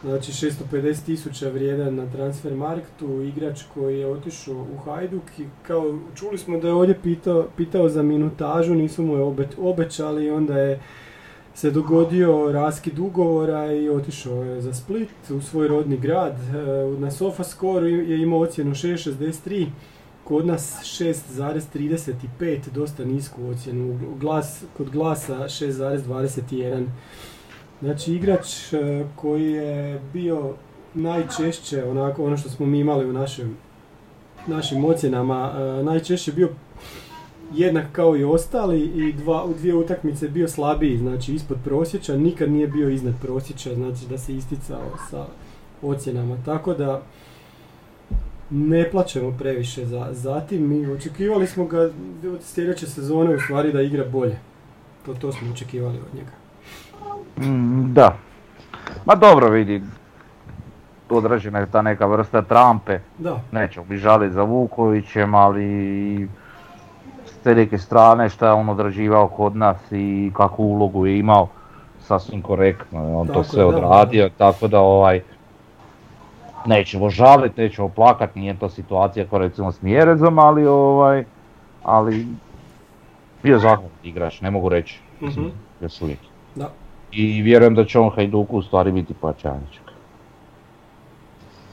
znači 650 tisuća vrijedan na transfer marktu, igrač koji je otišao u Hajduk i kao čuli smo da je ovdje pitao, pitao za minutažu, nisu mu je obe- obećali i onda je se dogodio raskid ugovora i otišao je za Split u svoj rodni grad. E, Na Sofascore je imao ocjenu 6.63, kod nas 6.35, dosta nisku ocjenu. Glas, kod glasa 6.21. Znači igrač e, koji je bio najčešće, onako ono što smo mi imali u našem, našim ocjenama, e, najčešće bio jednak kao i ostali i dva, u dvije utakmice bio slabiji, znači ispod prosječa, nikad nije bio iznad prosječa, znači da se isticao sa ocjenama. Tako da ne plaćamo previše za, za tim, mi očekivali smo ga od sljedeće sezone u stvari da igra bolje. To, to smo očekivali od njega.
Mm, da. Ma dobro vidi, određena je ta neka vrsta trampe.
Da,
Nećemo mi žaliti za Vukovićem, ali s te neke strane šta je on odrađivao kod nas i kakvu ulogu je imao, sasvim korektno je on
Tako
to sve
da,
odradio, tako da ovaj, nećemo žaliti, nećemo plakati, nije to situacija kao recimo s Mjerezom, ali ovaj, ali bio zahvalni igrač, ne mogu reći,
Mhm.
još uvijek. I vjerujem da će on Hajduku u stvari biti pojačanić.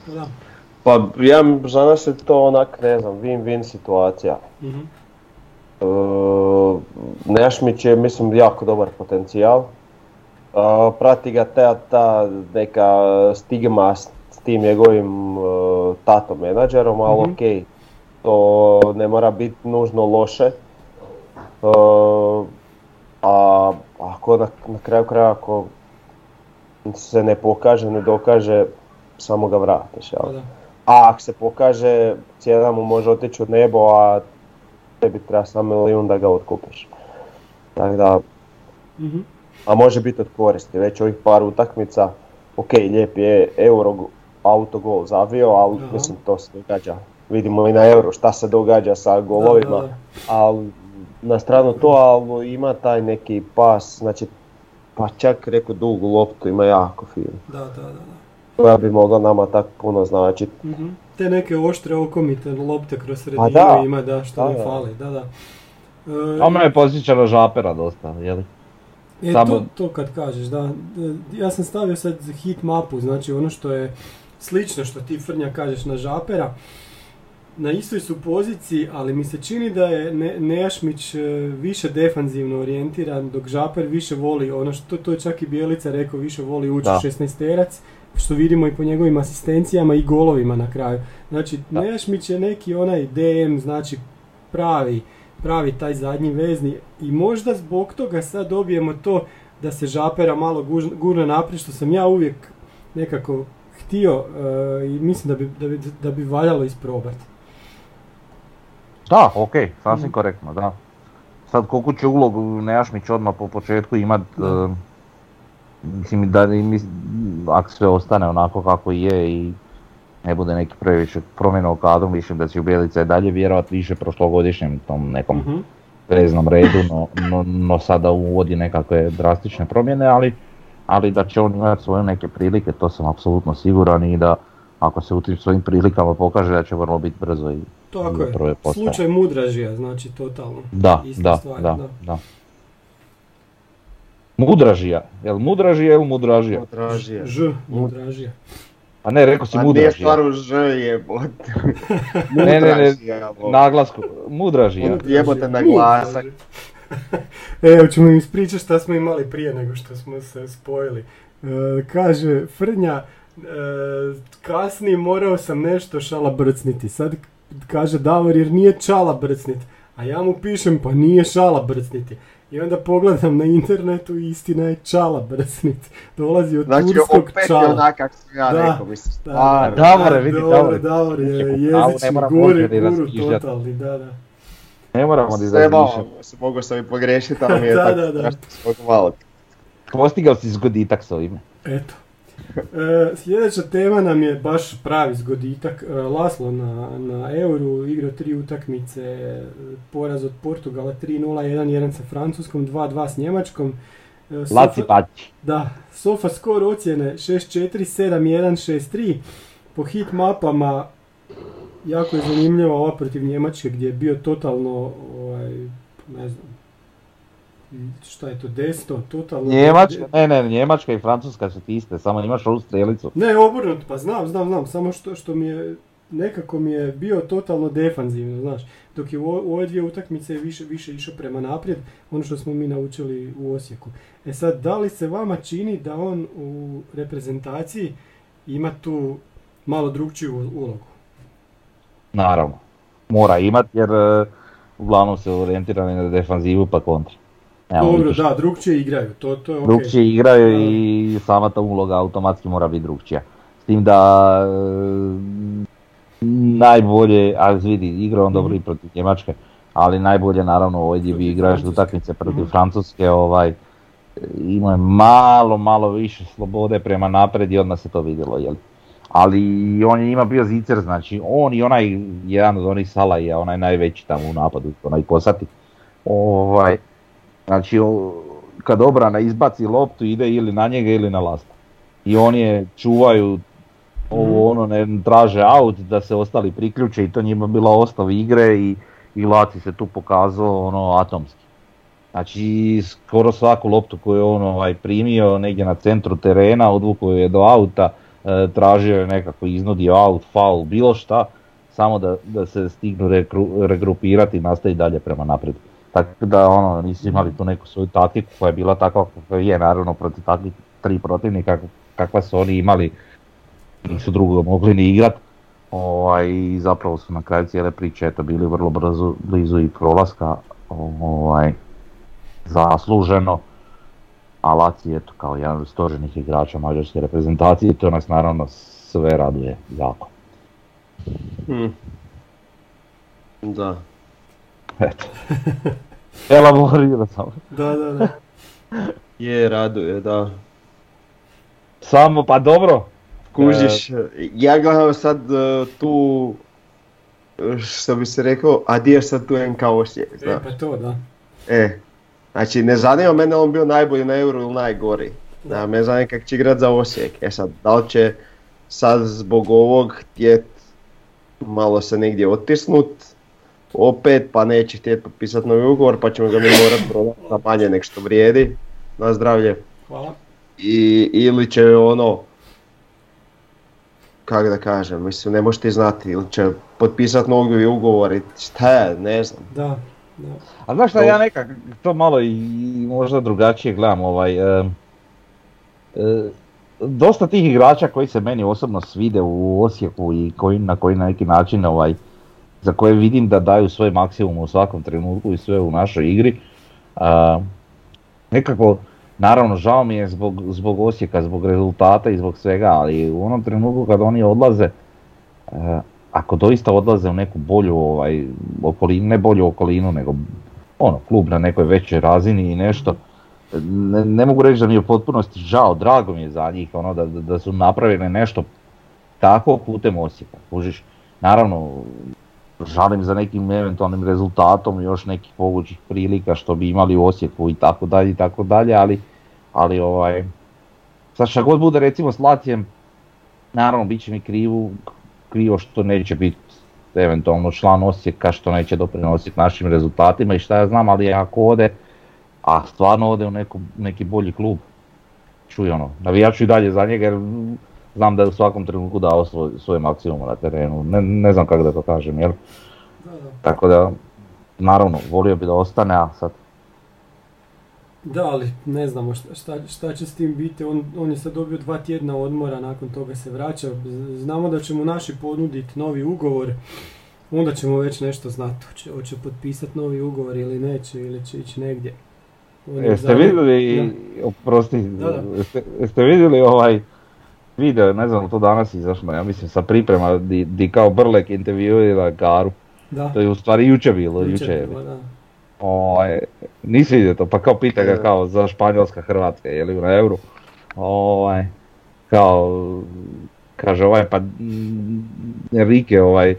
da.
Pa ja, za nas je to onak, ne znam, win-win situacija.
Mhm.
E, Nešmić je, mislim, jako dobar potencijal. E, prati ga ta, ta neka stigma s tim njegovim e, tato menadžerom, ali
Mhm.
okej, to ne mora biti nužno loše. A ako na, na kraju kraja ako se ne pokaže, ne dokaže, samo ga vratiš. jel?
Pa da.
A ako se pokaže, cijena mu može otići od nebo, a tebi treba samo milijun da ga otkupiš. Tako da,
Mhm.
a može biti od koristi, već ovih par utakmica, ok, lijep je euro autogol zavio, ali
Aha.
mislim to se događa. Vidimo i na euro šta se događa sa golovima,
da.
ali na stranu to, ali ima taj neki pas, znači pa čak rekao dugu loptu ima jako fino.
Da, da, da. da.
Koja bi mogla nama tako puno značiti.
Mhm. Te neke oštre okomite lopte kroz sredinu
Pa da.
ima, da, što
Da,
ne
da.
fali, da, da. E,
A me posjeća na žapera dosta, jeli?
E,
Samo-
to, to kad kažeš, da. E, Ja sam stavio sad hit mapu, znači ono što je slično što ti Frnja kažeš na Žapera. Na istoj su poziciji, ali mi se čini da je ne, Nejašmić e, više defanzivno orijentiran, dok Žaper više voli, ono što to je čak i Bijelica rekao, više voli ući
Da.
u 16 što vidimo i po njegovim asistencijama i golovima na kraju. Znači,
Da.
Nejašmić je neki onaj DM, znači pravi, pravi taj zadnji vezni i možda zbog toga sad dobijemo to da se Žapera malo gurne naprijed, što sam ja uvijek nekako htio e, i mislim da bi, da bi, da bi valjalo isprobati.
Da, okej, sasvim korektno, da. Sad koliko će ulogu Nejašmić odmah po početku imat,
Da.
e, mislim da ako sve ostane onako kako je i ne bude neki previše promjena u kadru, mislim da će Bjelica i dalje vjerovat više prošlogodišnjem tom nekom
Mhm.
veznom redu, no, no, no sada uvodi nekakve drastične promjene, ali, ali da će on imati svoje neke prilike, to sam apsolutno siguran i da ako se u tim svojim prilikama pokaže da će vrlo biti brzo i
Tako je,
prve postaje.
slučaj mudražija, znači totalno.
Da,
Ista
da,
stvar,
da,
da.
da. Mudražija, jel mudražija ili mudražija?
Potražija.
Ž, mudražija.
A ne, rekao si
A nije
mudražija.
stvar u Ž jebote.
Ne, ne, ne,
Mudražija,
naglasku, mudražija.
Mudražija.
Jebote na glasak.
Evo ćemo im ispričati šta smo imali prije nego što smo se spojili. E, kaže, Frnja, e, kasnije morao sam nešto šala brcniti. Sad kaže Davor jer nije čala brcnit. A ja mu pišem pa nije šala brcniti. I onda pogledam na internetu i istina je čala brcnit. Dolazi od
Znači
turskog
opet je
čala.
onak kak sam ja
Da,
rekao, mislim,
Da,
stvarno.
Davore, vidi,
Davore,
Davore.
Davor je
pravu ne
jezični guri, guru totalni, da, da.
Ne moramo
malo,
razmišljati.
mogao sam i pogriješiti, ali mi je
Da,
tako
da, da.
malo.
Postigao si zgoditak s ovime.
Eto. E, sljedeća tema nam je baš pravi zgoditak. E, Laslo na, na Euru igrao tri utakmice, e, poraz od Portugala 3-0, 1-1 sa Francuskom, 2-2 s Njemačkom.
Laci paći.
Da, Sofa skor ocjene 6-4, 7-1, 6-3. Po hit mapama jako je zanimljiva ova protiv Njemačke gdje je bio totalno, ovaj, ne znam, šta je to, desto, totalno...
Njemačka, ne, ne, Njemačka i Francuska su ti iste, samo imaš ovu strelicu.
Ne, obrnut, pa znam, znam, znam, samo što, što mi je, nekako mi je bio totalno defanzivno, znaš, dok je u, u ove dvije utakmice više, više išao prema naprijed, ono što smo mi naučili u Osijeku. E sad, da li se vama čini da on u reprezentaciji ima tu malo drugčiju ulogu?
Naravno. Mora imat jer e, uglavnom se orijentirani na defanzivu pa kontra. Nemamo
Dobro, da, drugčije igraju, to, to je okej.
Drugčije igraju
Da.
i sama ta uloga automatski mora biti drugčija. S tim da e, najbolje, a vidi, igrao on dobro i protiv Njemačke, ali najbolje naravno ovdje vi
Protiv
igraš
Francuske.
utakmice protiv
Mhm.
Francuske, ovaj, imao je malo, malo više slobode prema napred i odmah se to vidjelo, jel? Ali on je ima bio zicer, znači on i onaj, jedan od onih Salaja, onaj najveći tamo u napadu, onaj kosati, ovaj, znači kad obrana izbaci loptu ide ili na njega ili na lasta. I oni je čuvaju ovo ono, ne traže out da se ostali priključe i to njima bila osnov igre i, i Laci se tu pokazao ono atomski. Znači skoro svaku loptu koju je on ovaj, primio negdje na centru terena, odvukao je do auta, e, tražio je nekako iznudio out, foul, bilo šta, samo da, da se stignu rekru- regrupirati i nastaviti dalje prema naprijed. Tako da ono, nisu imali tu neku svoju taktiku koja je bila takva kakva je naravno protiv takvih tri protivnika kakva su oni imali, nisu drugo mogli ni igrat. Ovaj, i zapravo su na kraju cijele priče eto, bili vrlo brzo blizu i prolaska ovaj, zasluženo. A Laci eto kao jedan od stoženih igrača mađarske reprezentacije to nas naravno sve raduje jako.
Hm. Da.
Eto. Elaborirao sam.
Da, da, da.
Je, raduje, da.
Samo pa dobro.
Kužiš, ja gledam sad e, tu, e, što bi se rekao, a di je sad tu NK Osijek,
E,
znaš.
pa to, da.
E, znači ne zanima mene on bio najbolji na Euro ili najgori. Da, me zanima kak će igrat za Osijek. E sad, da li će sad zbog ovog htjet malo se negdje otisnut, opet pa neće htjet potpisat novi ugovor pa ćemo ga mi morat prodati za manje nek što vrijedi. Na zdravlje.
Hvala.
I, ili će ono, kako da kažem, mislim ne možeš ti znati, ili će potpisat novi ugovor i šta je, ne znam.
Da, da.
A znaš šta, ja nekak to malo i možda drugačije gledam, ovaj, e, e, dosta tih igrača koji se meni osobno svide u Osijeku i koji na koji na neki način, ovaj, za koje vidim da daju svoj maksimum u svakom trenutku i sve u našoj igri, a, nekako, naravno žao mi je zbog, zbog Osijeka, zbog rezultata i zbog svega, ali u onom trenutku kad oni odlaze, e, ako doista odlaze u neku bolju ovaj, okolinu, ne bolju okolinu, nego ono, klub na nekoj većoj razini i nešto, ne, ne mogu reći da mi je u potpunosti žao, drago mi je za njih, ono, da, da su napravili nešto tako putem Osijeka. Naravno, žalim za nekim eventualnim rezultatom još nekih mogućih prilika što bi imali u Osijeku i tako dalje i tako dalje, ali, ali ovaj, sad šta god bude recimo s Latijem, naravno bit će mi krivu, krivo što neće biti eventualno član Osijeka što neće doprinositi našim rezultatima i šta ja znam, ali ako ode, a stvarno ode u neku, neki bolji klub, čuj ono, navijat ću i dalje za njega jer znam da je u svakom trenutku dao svoj, svoj maksimum na terenu, ne, ne znam kako da to kažem, jel?
Da, da.
Tako da, naravno, volio bi da ostane, a sad
Da, ali ne znamo šta, šta, šta će s tim biti. On, on je sad dobio dva tjedna odmora, nakon toga se vraća. Znamo da će mu naši ponuditi novi ugovor. Onda ćemo već nešto znati. Hoće, hoće potpisati novi ugovor ili neće, ili će ići negdje.
Jeste vidjeli, oprosti,
Da, da.
Jeste, jeste vidjeli ovaj video, ne znam to danas izašlo, ja mislim sa priprema di, di kao Brlek intervjuira Garu.
Da,
To je u stvari juče bilo,
jučer
juče
je bilo, da.
Ovaj, nisi vidio to, pa kao pita ga kao za Španjolska Hrvatska, je li na euru. Ovaj, kao, kaže ovaj pa mm, Enrique ovaj,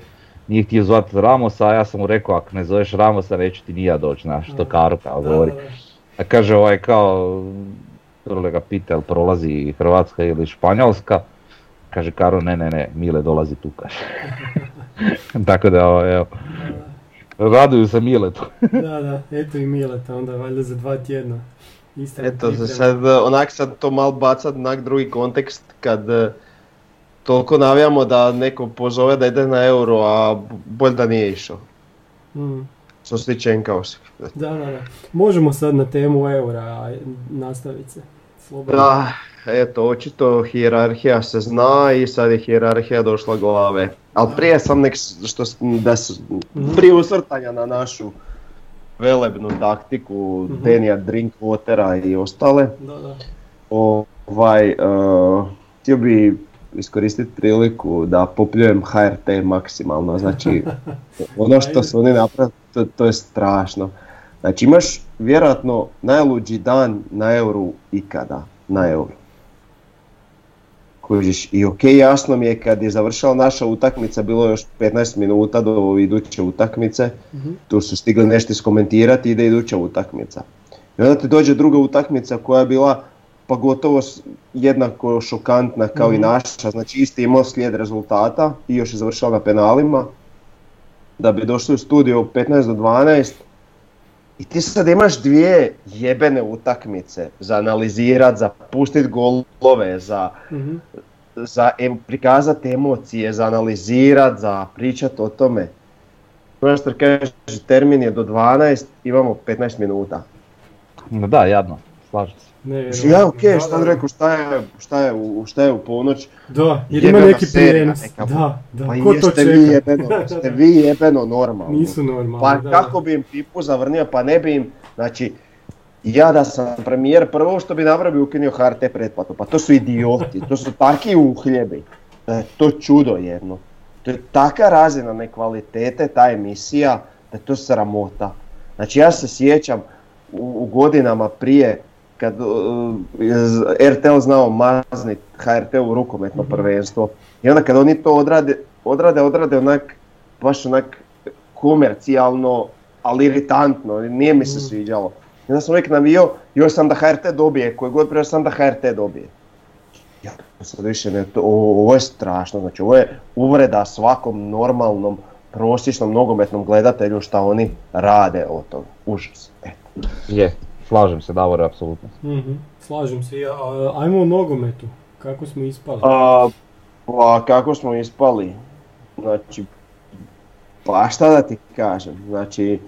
nije htio zvati Ramosa, a ja sam mu rekao ako ne zoveš Ramosa neću ti ni ja doći, znaš, to Karu kao govori. A kaže ovaj kao, Prle ga pita jel prolazi Hrvatska ili Španjolska, kaže Karo ne ne ne, Mile dolazi tu kaže. Tako da evo, raduju se Miletu.
Da, da, eto i Mileta, onda valjda za dva tjedna. Ista
Eto, za sad, onak sad to malo bacat na drugi kontekst kad e, toliko navijamo da neko pozove da ide na euro, a b- bolje da nije išao.
Mm.
Što se tiče.
Da, da, da. Možemo sad na temu eura nastaviti se. Slobodno.
Da, eto, očito hijerarhija se zna i sad je hijerarhija došla glave. Ali prije sam nek, što, da
Mhm.
prije usvrtanja na našu velebnu taktiku
Mhm.
Denija Drinkwatera i ostale,
Da, da.
ovaj, uh, htio bi iskoristiti priliku da popljujem HRT maksimalno, znači ono što su oni napravili, to, to je strašno. Znači imaš vjerojatno najluđi dan na euru ikada, na euru. Kužiš, i ok, jasno mi je kad je završila naša utakmica, bilo je još 15 minuta do iduće utakmice,
Mhm.
tu su stigli nešto iskomentirati, ide iduća utakmica. I onda ti dođe druga utakmica koja je bila pa gotovo jednako šokantna kao i
Mhm.
naša, znači isti imao slijed rezultata i još je završao na penalima, da bi došli u studio u 15 do 12 i ti sad imaš dvije jebene utakmice za analizirat, za pustit golove, za,
Mhm.
za em, prikazat emocije, za analizirat, za pričat o tome. Master kaže termin je do 12, imamo 15 minuta.
No da, jadno, slažem se.
Ne,
ja ok, šta sam rekao, šta je, šta je, u, šta je u ponoć?
Da, jer ima neki prijenos. Da, da,
Pa
ko to čeka?
vi jebeno, ste vi jebeno normalni.
Nisu normalni,
Pa
da,
kako bi im pipu zavrnio, pa ne bi im, znači, ja da sam premijer, prvo što bi napravio bi ukinio HRT pretplatu, pa to su idioti, to su taki uhljebi, da je to čudo jedno. To je taka razina nekvalitete, ta emisija, da je to sramota. Znači ja se sjećam u, u godinama prije, kad uh, je RTL znao maznit HRT u rukometno
Mhm.
prvenstvo, i onda kad oni to odrade, odrade, odrade onak, baš onak komercijalno, ali iritantno, nije mi se
Mhm.
sviđalo. I onda sam uvijek navio, još sam da HRT dobije, koji god prije sam da HRT dobije. Ja sad više ne, to, ovo, je strašno, znači ovo je uvreda svakom normalnom, prosječnom nogometnom gledatelju šta oni rade od toga. Užas. Eto.
Je, slažem se, Davor, apsolutno.
Mhm, Slažem se, ja, a, ajmo o nogometu. Kako smo ispali?
A, pa kako smo ispali? Znači, pa šta da ti kažem, znači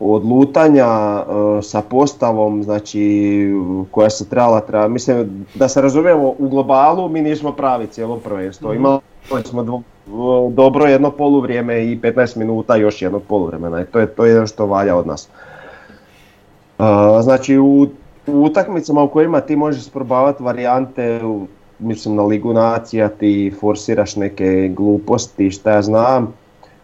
od lutanja e, sa postavom, znači koja se trebala, treba, mislim da se razumijemo u globalu mi nismo pravi cijelo prvenstvo,
Mhm.
imali smo dvo- o, dobro jedno poluvrijeme i 15 minuta još jednog poluvremena i to je to je jedno što valja od nas. Znači u, u utakmicama u kojima ti možeš probavati varijante, mislim na Ligu nacija ti forsiraš neke gluposti šta ja znam,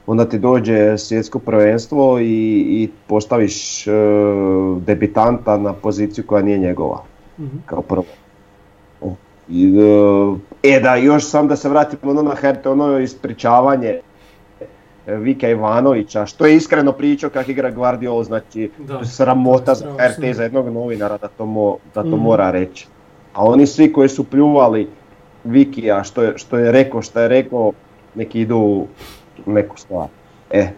onda ti dođe svjetsko prvenstvo i, i postaviš e, debitanta na poziciju koja nije njegova
Mhm.
kao prvo. I, e, e da, još sam da se vratimo ono na HRT, ono ispričavanje Vika Ivanovića, što je iskreno pričao kako igra Guardiol, znači
Da.
sramota za. HRT za jednog novinara da to, mo- da to
Mhm.
mora reći. A oni svi koji su pljuvali Vikija što je, što je rekao, što je rekao, neki idu u neku stvar. E,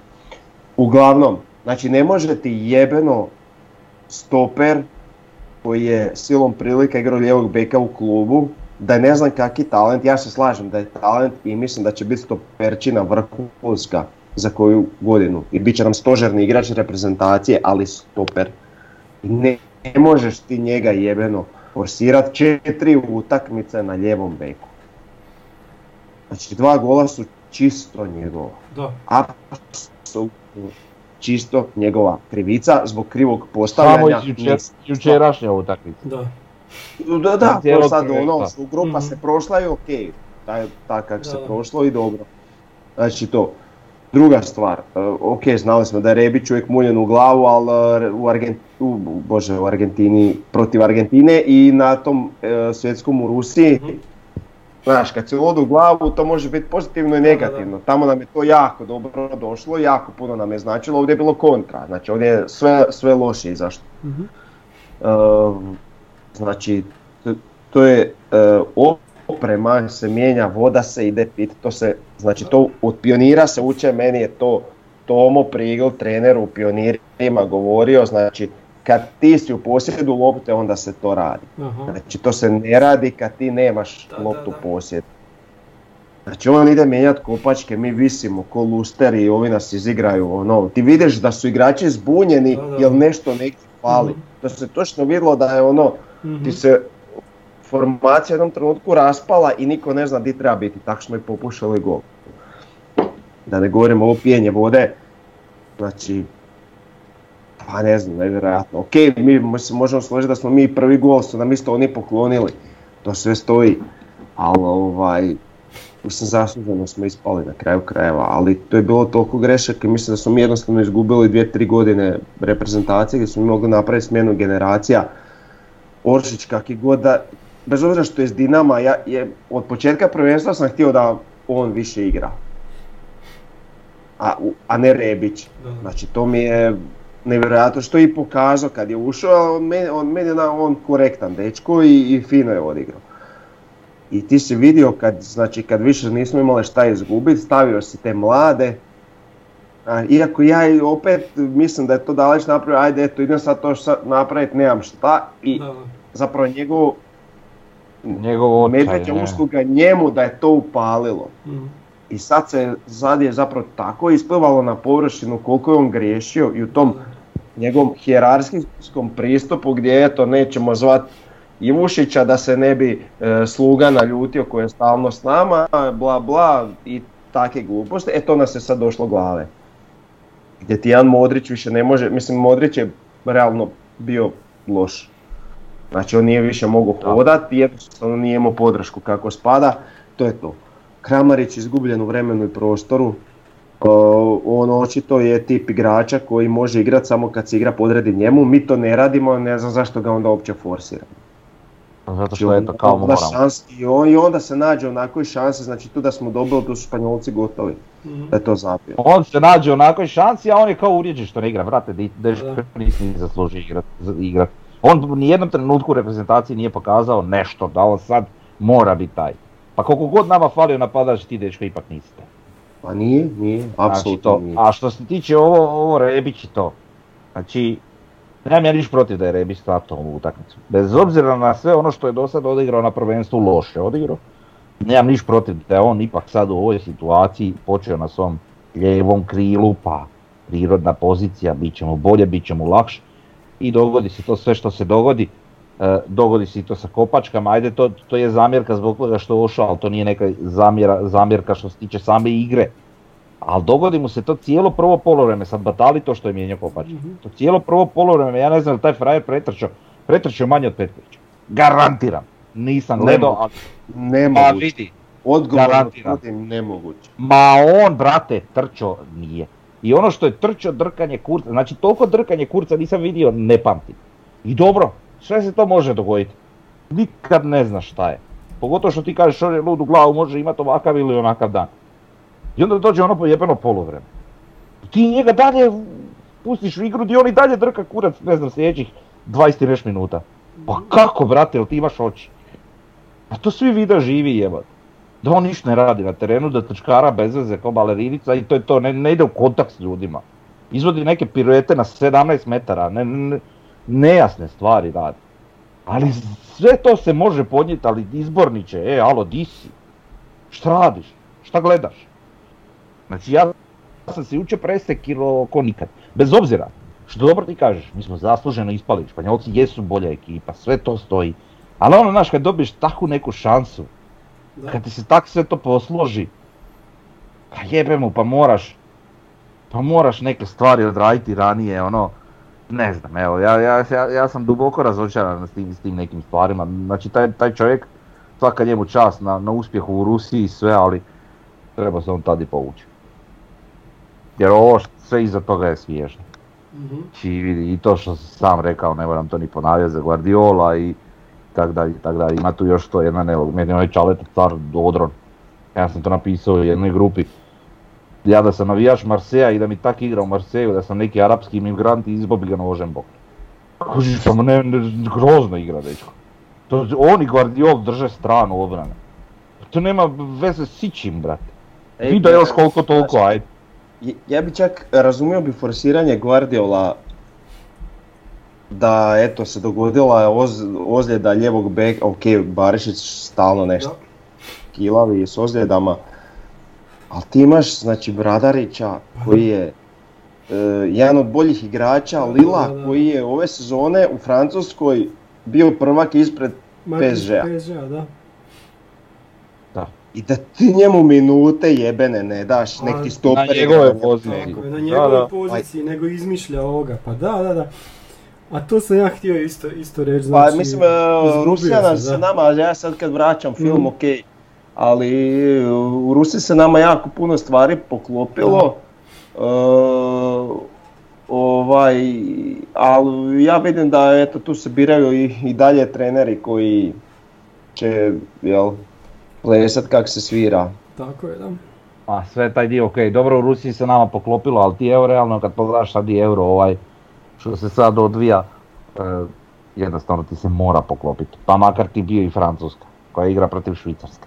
uglavnom, znači ne može ti jebeno stoper koji je silom prilika igrao lijevog beka u klubu, da je ne znam kakvi talent, ja se slažem da je talent i mislim da će biti stoperčina vrhunska za koju godinu i bit će nam stožerni igrač reprezentacije, ali stoper. Ne, ne možeš ti njega jebeno forsirat četiri utakmice na lijevom beku. Znači dva gola su čisto njegova.
Da.
Apsolutno čisto njegova krivica zbog krivog
Samo
postavljanja.
jučer, jučerašnja utakmica.
Da.
Da, da, to sad ono, grupa
Mhm.
se prošla i okej, taj, tak kak se prošlo i dobro. Znači to. Druga stvar, e, ok, znali smo da je Rebić uvijek muljen u glavu, ali e, u, Argent, u, bože, u Argentini, protiv Argentine i na tom e, svjetskom u Rusiji,
Mhm.
znaš, kad se ode u glavu, to može biti pozitivno i
Da, da, da.
negativno. Tamo nam je to jako dobro došlo, jako puno nam je značilo, ovdje je bilo kontra, znači ovdje je sve, sve loše izašlo.
Mhm.
Ehm, znači, to, to je e, oprema se mijenja, voda se ide pit, to se, znači to od pionira se uče, meni je to Tomo Prigl, trener u pionirima govorio, znači kad ti si u posjedu lopte onda se to radi.
Aha.
Znači to se ne radi kad ti nemaš
Da,
loptu u posjedu. Znači on ide mijenjati kopačke, mi visimo ko lusteri i ovi nas izigraju ono. Ti vidiš da su igrači zbunjeni jer nešto negdje fali.
Mhm.
To se točno vidjelo da je ono, Ti se formacija u jednom trenutku raspala i niko ne zna di treba biti, tako smo i popušali gol. Da ne govorim ovo pijenje vode, znači, pa ne znam, nevjerojatno. Ok, mi se možemo složiti da smo mi prvi gol su nam isto oni poklonili, to sve stoji, ali ovaj, mislim zasluženo smo ispali na kraju krajeva, ali to je bilo toliko grešaka i mislim da smo mi jednostavno izgubili dvije, tri godine reprezentacije gdje smo mogli napraviti smjenu generacija. Oršić kakvi god da, bez obzira što je iz Dinama, ja, je, od početka prvenstva sam htio da on više igra. A, a ne Rebić. Znači to mi je nevjerojatno što je i pokazao kad je ušao, on meni, on, je na- on korektan dečko i, i fino je odigrao. I ti si vidio kad, znači kad više nismo imali šta izgubiti, stavio si te mlade, iako ja i opet mislim da je to Dalić napravio, ajde eto idem sad to sad napraviti, nemam šta i
Da, da.
zapravo njegovo
Njegov očaj,
medveđa
ne.
usluga njemu da je to upalilo.
Mhm.
I sad se sad je zapravo tako isplivalo na površinu koliko je on griješio i u tom njegovom hijerarhijskom pristupu gdje eto nećemo zvat Ivušića da se ne bi e, sluga naljutio koji je stalno s nama, bla bla i takve gluposti, e to nas je sad došlo glave. Gdje ti jedan Modrić više ne može, mislim Modrić je realno bio loš. Znači on nije više mogao
Da.
hodati, jednostavno nije imao podršku kako spada, to je to. Kramarić izgubljen u vremenu i prostoru, O, on očito je tip igrača koji može igrati samo kad se igra podredi njemu, mi to ne radimo, ne znam zašto ga onda uopće forsiramo.
Zato što je to kao moramo.
šansi, i, on, I onda se nađe onako i šanse, znači tu da smo dobili, tu su Španjolci gotovi,
Mhm.
da je to zapio.
On se nađe u onakoj šansi, a on je kao uvrijeđen što ne igra. Vrate,
Da.
nisi ni zaslužio igrat. On u nijednom trenutku u reprezentaciji nije pokazao nešto, da on sad mora biti taj. Pa koliko god nama falio napadač, ti dečko ipak niste.
Pa nije, nije,
Znači
apsolutno
to.
nije.
A što se tiče ovo, ovo Rebić i to. Znači, nemam ja niš protiv da je Rebić startao ovu utakmicu. Bez obzira na sve ono što je do sad odigrao na prvenstvu loše odigrao. Nemam niš protiv da je on ipak sad u ovoj situaciji počeo na svom lijevom krilu, pa prirodna pozicija, bit će mu bolje, bit će mu lakše. I dogodi se to sve što se dogodi. E, dogodi se i to sa kopačkama, ajde to, to je zamjerka zbog toga što je ušao, ali to nije neka zamjera, zamjerka što se tiče same igre. Ali dogodi mu se to cijelo prvo polovreme, sad batali to što je mijenjao kopačke.
Mhm.
To cijelo prvo polovreme, ja ne znam li taj frajer pretrčao, pretrčao manje od Petkovića. Garantiram. Nisam gledao, ali pa
Nemoguće.
vidi.
Odgovorno
garantiram.
tvrdim nemoguće.
Ma on, brate, trčao nije. I ono što je trčao drkanje kurca, znači toliko drkanje kurca nisam vidio, ne pamtim. I dobro, sve se to može dogoditi. Nikad ne znaš šta je. Pogotovo što ti kažeš on je lud u glavu, može imati ovakav ili onakav dan. I onda dođe ono pojebeno poluvreme. Ti njega dalje pustiš u igru gdje on i dalje drka kurac, ne znam, sljedećih 20 i nešto minuta. Pa kako, brate, jel ti imaš oči? A to svi vide živi jebate. Da on ništa ne radi na terenu, da trčkara bez veze kao balerinica i to je to, ne, ne ide u kontakt s ljudima. Izvodi neke piruete na 17 metara, ne, ne- nejasne stvari radi. Ali sve to se može podnijeti, ali izborniče, e, alo, di si? Šta radiš? Šta gledaš? Znači ja sam se jučer presekilo ko nikad. Bez obzira, što dobro ti kažeš, mi smo zasluženo ispali, Španjolci jesu bolja ekipa, sve to stoji. Ali ono, znaš, kad dobiješ takvu neku šansu,
Da.
kad ti se tak sve to posloži, pa jebe mu, pa moraš, pa moraš neke stvari odraditi ranije, ono, ne znam, evo, ja, ja, ja, ja sam duboko razočaran s tim, s tim nekim stvarima, znači taj, taj čovjek, svaka njemu čast na, na uspjehu u Rusiji i sve, ali treba se on tad i povući. Jer ovo sve iza toga je smiješno.
Mhm.
Znači vidi, i to što sam sam rekao, ne moram to ni ponavljati za Guardiola i tak dalje, tak dalje. Ima tu još to jedna nelog, meni onaj Čaleta car Odron. Ja sam to napisao u jednoj grupi. Ja da sam navijač Marseja i da mi tak igra u Marseju, da sam neki arapski imigrant i izbo bi ga nožem bok. Kužiš, samo ne, ne, grozno igra, dečko. To, on i Guardiol drže stranu obrane. To nema veze s ičim, brate.
Ej,
Vi još koliko toliko, ajde.
Ja bi čak razumio bi forsiranje Guardiola da eto se dogodila oz- ozljeda ljevog beka, ok, Barišić stalno nešto
Da.
kilavi s ozljedama, ali ti imaš znači Bradarića koji je e, jedan od boljih igrača, Lila
Da, da.
koji je ove sezone u Francuskoj bio prvak ispred PSG-a.
PSG-a, da.
I da ti njemu minute jebene ne daš, nek ti stoper
na njegove
je, na
da.
poziciji, nego izmišlja ovoga, pa da, da, da. A to sam ja htio isto, isto reći,
Pa
znači...
mislim, e, Rusija nam
se,
nama, ja sad kad vraćam film,
Mhm.
ok, ali u Rusiji se nama jako puno stvari poklopilo. E, ovaj, ali ja vidim da eto tu se biraju i, i dalje treneri koji će, jel, plesat kak se svira.
Tako je, da.
A sve taj dio, ok, dobro u Rusiji se nama poklopilo, ali ti evo realno kad pogledaš sad i euro ovaj, što se sad odvija, e, jednostavno ti se mora poklopiti. Pa makar ti bio i Francuska, koja igra protiv Švicarske.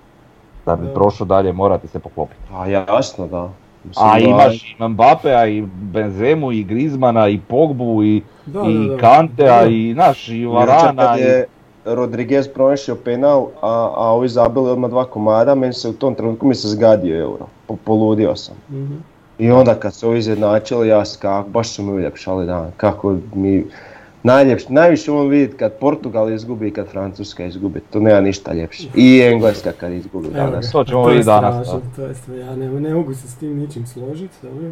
Da bi prošao dalje mora ti se poklopiti.
A jasno da. Mislim,
A
da-
imaš i Mbapea i Benzemu i Griezmana i Pogbu i,
Da,
i
da, da.
Kantea
Da.
i naš i
Jučer
Varana
kad je Rodriguez promašio penal, a, a ovi zabili odmah dva komada, meni se u tom trenutku mi se zgadio euro. Po, poludio sam.
Mhm.
I onda kad su ovi izjednačili, ja sam kako, baš su mi uljepšali dan. Kako mi, najljepše, najviše on vidjeti kad Portugal izgubi i kad Francuska izgubi, to nema ništa ljepše. I Engleska kad izgubi
Evo
danas.
To ćemo
je
vidjeti danas,
strašno, To je sve, ja ne, ne mogu se s tim ničim složiti. dobro.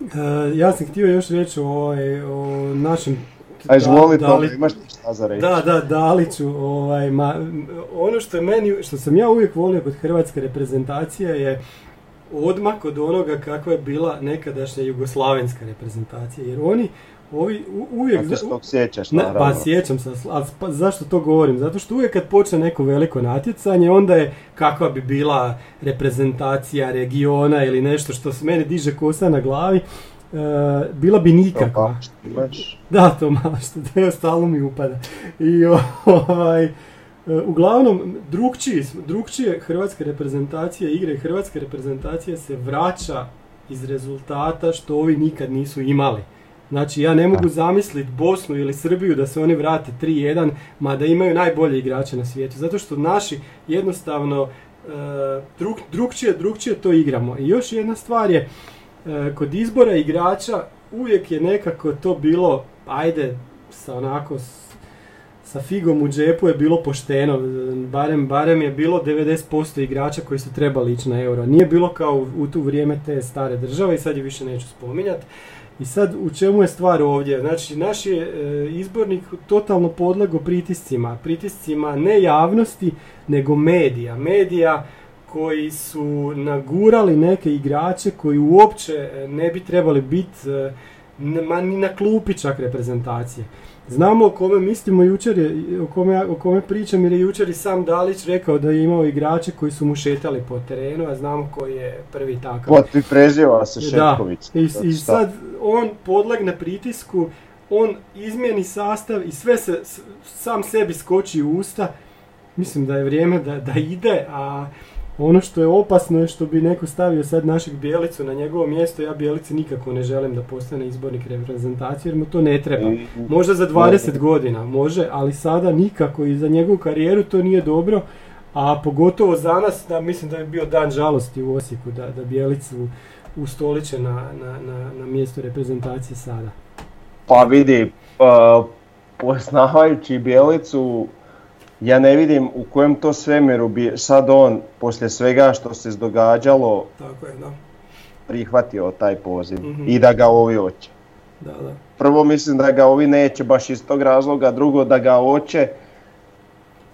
E, ja sam htio još reći o, ovaj, o našem...
A izvoli
Da-
to,
Dali-
imaš šta za reći.
Da, da, Daliću, ovaj, ma, ono što je meni, što sam ja uvijek volio kod hrvatske reprezentacije je odmak od onoga kakva je bila nekadašnja jugoslavenska reprezentacija, jer oni, ovi, u- uvijek...
A ti se tog sjećaš, naravno.
pa sjećam se, ali pa zašto to govorim? Zato što uvijek kad počne neko veliko natjecanje, onda je kakva bi bila reprezentacija regiona ili nešto što se meni diže kosa na glavi, e, bila bi nikakva. Da, to malo što da stalno mi upada. I ovaj, e, uglavnom, drugčiji, smo- drugčije hrvatske reprezentacije, igre hrvatske reprezentacije se vraća iz rezultata što ovi nikad nisu imali. Znači, ja ne mogu zamisliti Bosnu ili Srbiju da se oni vrate 3-1, mada imaju najbolje igrače na svijetu. Zato što naši jednostavno e, drug, drugčije, drugčije to igramo. I još jedna stvar je, kod izbora igrača uvijek je nekako to bilo, ajde, sa onako, sa figom u džepu je bilo pošteno, e, barem, barem je bilo 90% igrača koji su trebali ići na euro. Nije bilo kao u, u tu vrijeme te stare države i sad je više neću spominjati. I sad u čemu je stvar ovdje? Znači naš je e, izbornik totalno podlego pritiscima. Pritiscima ne javnosti, nego medija. Medija koji su nagurali neke igrače koji uopće e, ne bi trebali biti e, ma ni na klupi čak reprezentacije. Znamo o kome mislimo jučer, je, o kome, o kome pričam jer je jučer i sam Dalić rekao da je imao igrače koji su mu šetali po terenu, a znamo koji je prvi takav.
Pot i preziva se
Da,
Šetković.
I, sad on podlegne pritisku, on izmijeni sastav i sve se sam sebi skoči u usta. mislim da je vrijeme da, da ide, a ono što je opasno je što bi neko stavio sad našeg Bijelicu na njegovo mjesto, ja Bijelici nikako ne želim da postane izbornik reprezentacije jer mu to ne treba.
I-
Možda za 20 godina, može, ali sada nikako i za njegovu karijeru to nije dobro, a pogotovo za nas, da, mislim da je bio dan žalosti u Osijeku da, da Bijelicu ustoliče na, na, na, na mjesto reprezentacije sada.
Pa vidi, uh, poznavajući Bjelicu, ja ne vidim u kojem to svemiru bi sad on, poslije svega što se događalo,
Tako je, da.
prihvatio taj poziv
Mhm.
i da ga ovi hoće.
Da, da.
Prvo mislim da ga ovi neće baš iz tog razloga, drugo da ga hoće,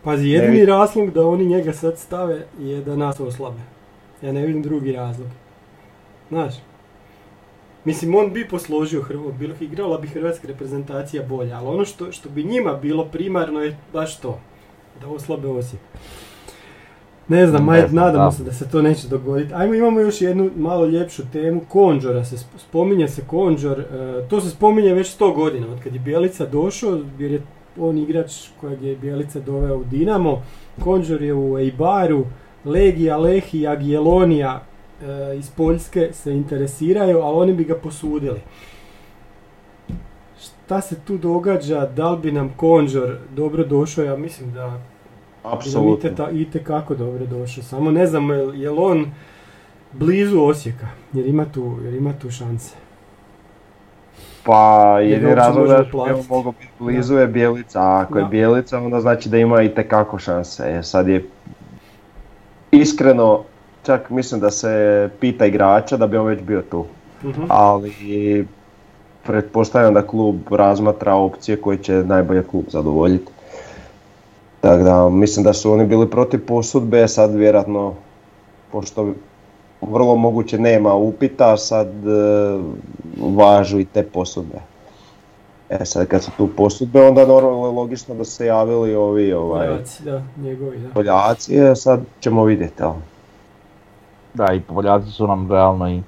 Pazi, jedini razlog da oni njega sad stave je da nas oslabe. Ja ne vidim drugi razlog. Znaš, mislim on bi posložio bilo igrala bi hrvatska reprezentacija bolje, ali ono što, što bi njima bilo primarno je baš to, da oslabe Osijek. Ne znam,
znam,
nadamo
da.
se da se to neće dogoditi. Ajmo, imamo još jednu malo ljepšu temu, Konđora se sp- spominje se Konđor, e, to se spominje već 100 godina, od kad je Bjelica došao, jer je on igrač kojeg je Bjelica doveo u Dinamo, Konđor je u Eibaru, Legija, Lehi, Agielonija e, iz Poljske se interesiraju, ali oni bi ga posudili. Šta se tu događa, da li bi nam Konđor dobro došao, ja mislim da
apsolutno.
iteta- itekako dobro došao, samo ne znam je li- je on blizu Osijeka, jer ima tu, jer ima tu šanse.
Pa jedini razlog da
platiti.
mogao biti blizu je Bjelica, a ako je
Da.
Bjelica onda znači da ima i tekako šanse. E, sad je iskreno, čak mislim da se pita igrača da bi on već bio tu.
Mhm.
ali pretpostavljam da klub razmatra opcije koje će najbolje klub zadovoljiti. Tako da mislim da su oni bili protiv posudbe, sad vjerojatno, pošto vrlo moguće nema upita, sad e, važu i te posudbe. E sad kad su tu posudbe, onda normalno je logično da se javili ovi ovaj,
Poljaci, da, njegovi, da.
Poljaci, e, sad ćemo vidjeti. ali.
Da, i Poljaci su nam realno i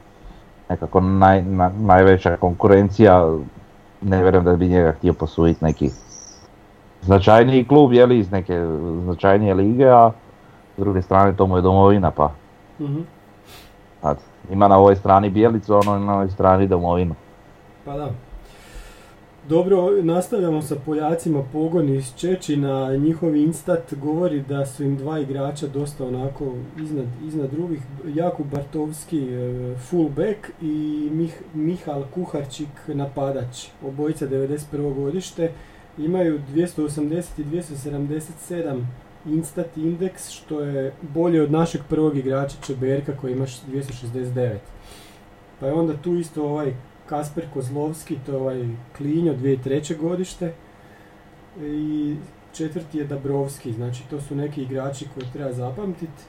nekako naj, na- najveća konkurencija. Ne vjerujem da bi njega htio posuditi neki značajniji klub, jeli, iz neke značajnije lige, a s druge strane to mu je domovina, pa
Mhm.
sad, ima na ovoj strani bijelicu, a ono na ovoj strani domovinu.
Pa da. Dobro, nastavljamo sa Poljacima pogon iz Čečina. Njihov instat govori da su im dva igrača dosta onako iznad, iznad drugih. Jakub Bartovski, e, fullback i Mih, Mihal Kuharčik, napadač. Obojica 91. godište. Imaju 280 i 277 instat indeks, što je bolje od našeg prvog igrača Čeberka koji ima 269. Pa je onda tu isto ovaj Kasper Kozlovski, to je ovaj Klinjo, 2003. godište. I četvrti je Dabrovski, znači to su neki igrači koje treba zapamtiti.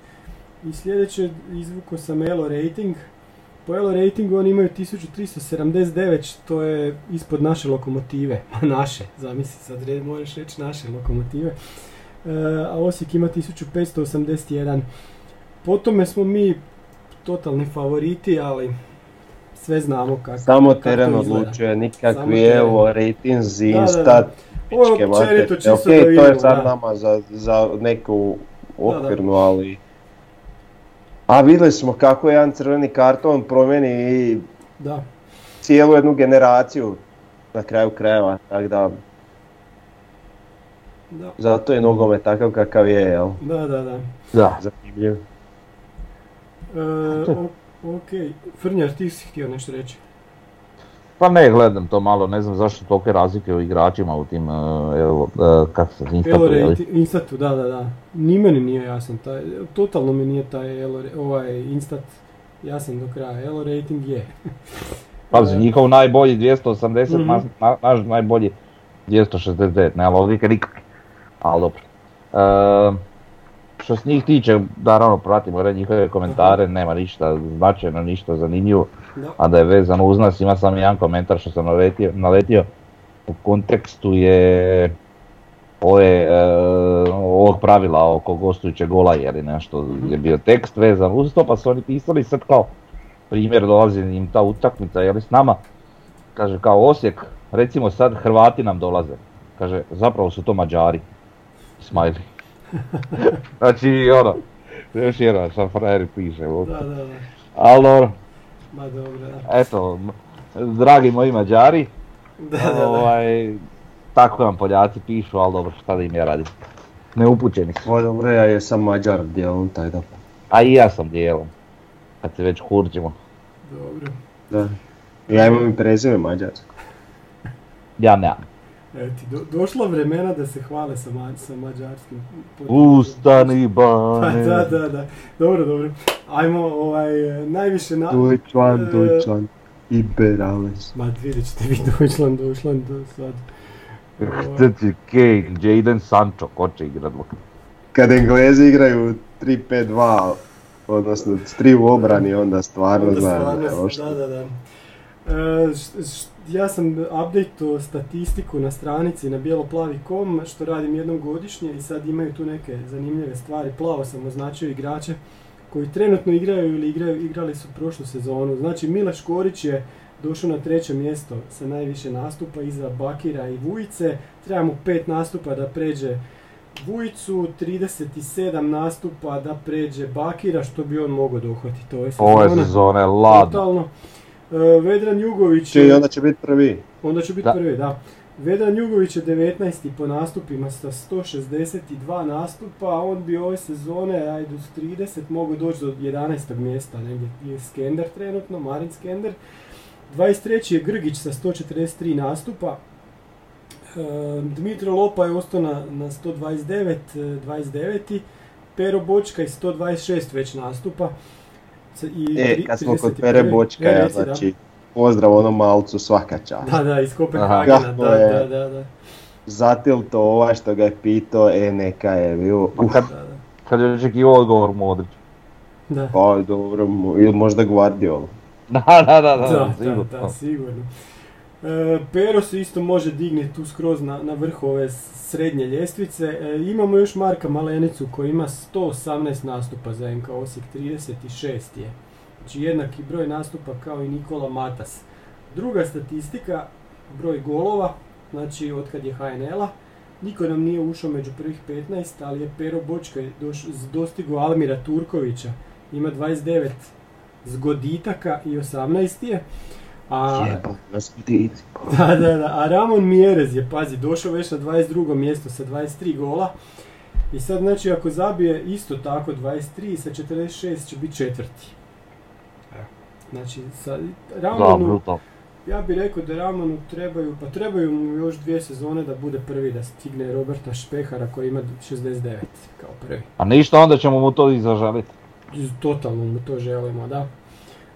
I sljedeće izvuko sam Elo rating. Po Elo ratingu oni imaju 1379, što je ispod naše lokomotive. naše, zamisli sad, možeš reći naše lokomotive. E, a Osijek ima 1581. Po tome smo mi totalni favoriti, ali sve znamo kako
Samo teren odlučuje, nikakvi evo, ratinzi,
da.
instat, pičke mater. Ok, to je sad
da.
nama za, za neku okvirnu, ali... A vidjeli smo kako jedan crveni karton promijeni i
Da,
cijelu jednu generaciju na kraju krajeva, tako da
da,
zato je nogomet takav kakav je, jel?
da, da. da.
Da.
Zanimljiv.
E, ok, Frnjar, ti si htio nešto reći?
Pa ne, gledam to malo, ne znam zašto tolike razlike u igračima u tim, e, evo, e, kako se instatu,
rating, Instatu, da, da, da. Ni meni nije jasan taj, totalno mi nije taj Elo, ra- ovaj Instat jasan do kraja. Elo rating je.
Pazi, njihov najbolji 280,
Mhm.
naš, na- naš najbolji 269, nema logike nikakve. Ali dobro. E, što se njih tiče, naravno pratimo ove njihove komentare, nema ništa značajno, ništa zanimljivo.
Da.
A da je vezano uz nas, ima samo jedan komentar što sam naletio, naletio. U kontekstu je ove, e, ovog pravila oko gostujućeg gola jer je nešto je bio tekst vezan uz to pa su oni pisali sad kao primjer dolazi im ta utakmica je li s nama kaže kao Osijek recimo sad Hrvati nam dolaze kaže zapravo su to Mađari smajli Znači, ono, još jedan sam frajer piše.
Da, da, da.
Ali dobro,
Ma dobro, da.
eto, dragi moji Mađari,
Da, da, da.
ovaj, tako vam Poljaci pišu, ali dobro, šta da im ja radim. Neupućeni su.
O, dobro, ja jesam Mađar dijelom taj da.
A i ja sam dijelom. Kad se već kurđimo.
Dobro.
Da. Ja imam i prezime Mađarsko.
Ja nemam.
Evo ti, do, došla vremena da se hvale sa, ma, sa mađarskim pod-
Ustani
Pa,
bane.
da, da, da. Dobro, dobro. Ajmo, ovaj, najviše na...
Deutschland,
e,
Deutschland. Iberales.
Ma, vidjet ćete vi Deutschland, Deutschland, do sad.
Šta će Kane, Jadon Sancho, ko će igrat?
Kad Englezi igraju 3-5-2, odnosno s tri u obrani, onda stvarno
Onda
znam.
stvarno,
što-
da, da, da. E, š- š- ja sam update statistiku na stranici na bijeloplavi.com što radim jednom godišnje i sad imaju tu neke zanimljive stvari. Plavo sam označio igrače koji trenutno igraju ili igraju, igrali su prošlu sezonu. Znači Mile Škorić je došao na treće mjesto sa najviše nastupa iza Bakira i Vujice. Treba mu pet nastupa da pređe Vujicu, 37 nastupa da pređe Bakira, što bi on mogao dohvatiti ove sezone.
Ove sezone, ladno.
Totalno. E, Vedran Jugović
i
je,
onda će biti prvi.
onda će biti
Da.
prvi, da. Vedran Jugović je 19. po nastupima sa 162 nastupa, a on bi ove sezone, ajde uz 30, mogao doći do 11. mjesta, negdje je Skender trenutno, Marin Skender. 23. je Grgić sa 143 nastupa. E, Dmitro Lopa je ostao na, na 129, e, 29. Pero Bočka je 126 već nastupa. I
E,
tri-
kad smo kod
31..
Pere
E,
Bočkaja,
reci, da.
znači, pozdrav onom malcu svaka čast.
Da, da, iz Kopenhagena, da, da, da, da.
Zatil to ovaj što ga je pitao, e neka je bio,
Ma kad,
Da, da.
kad je očekivao odgovor Modrić.
Da.
pa dobro, ili možda Guardiola.
Da, da, da, da,
Da, da,
sigurno.
da, sigurno. E, Pero se isto može dignuti tu skroz na, na vrh ove srednje ljestvice. E, imamo još Marka Malenicu koji ima 118 nastupa za NK Osijek, 36 je. Znači jednaki broj nastupa kao i Nikola Matas. Druga statistika, broj golova, znači od kad je HNL-a. Niko nam nije ušao među prvih 15, ali je Pero Bočka dostigao Almira Turkovića. Ima 29 zgoditaka i 18 je. A,
nas
da, da, da, a Ramon Mjerez je, pazi, došao već na 22. mjesto sa 23 gola. I sad, znači, ako zabije isto tako 23, sa 46 će biti četvrti. Evo. Znači, sa Ramonu, ja bih rekao da Ramonu trebaju, pa trebaju mu još dvije sezone da bude prvi, da stigne Roberta Špehara koji ima 69 kao prvi.
A ništa, onda ćemo mu to i zaželiti.
Totalno mu to želimo, da.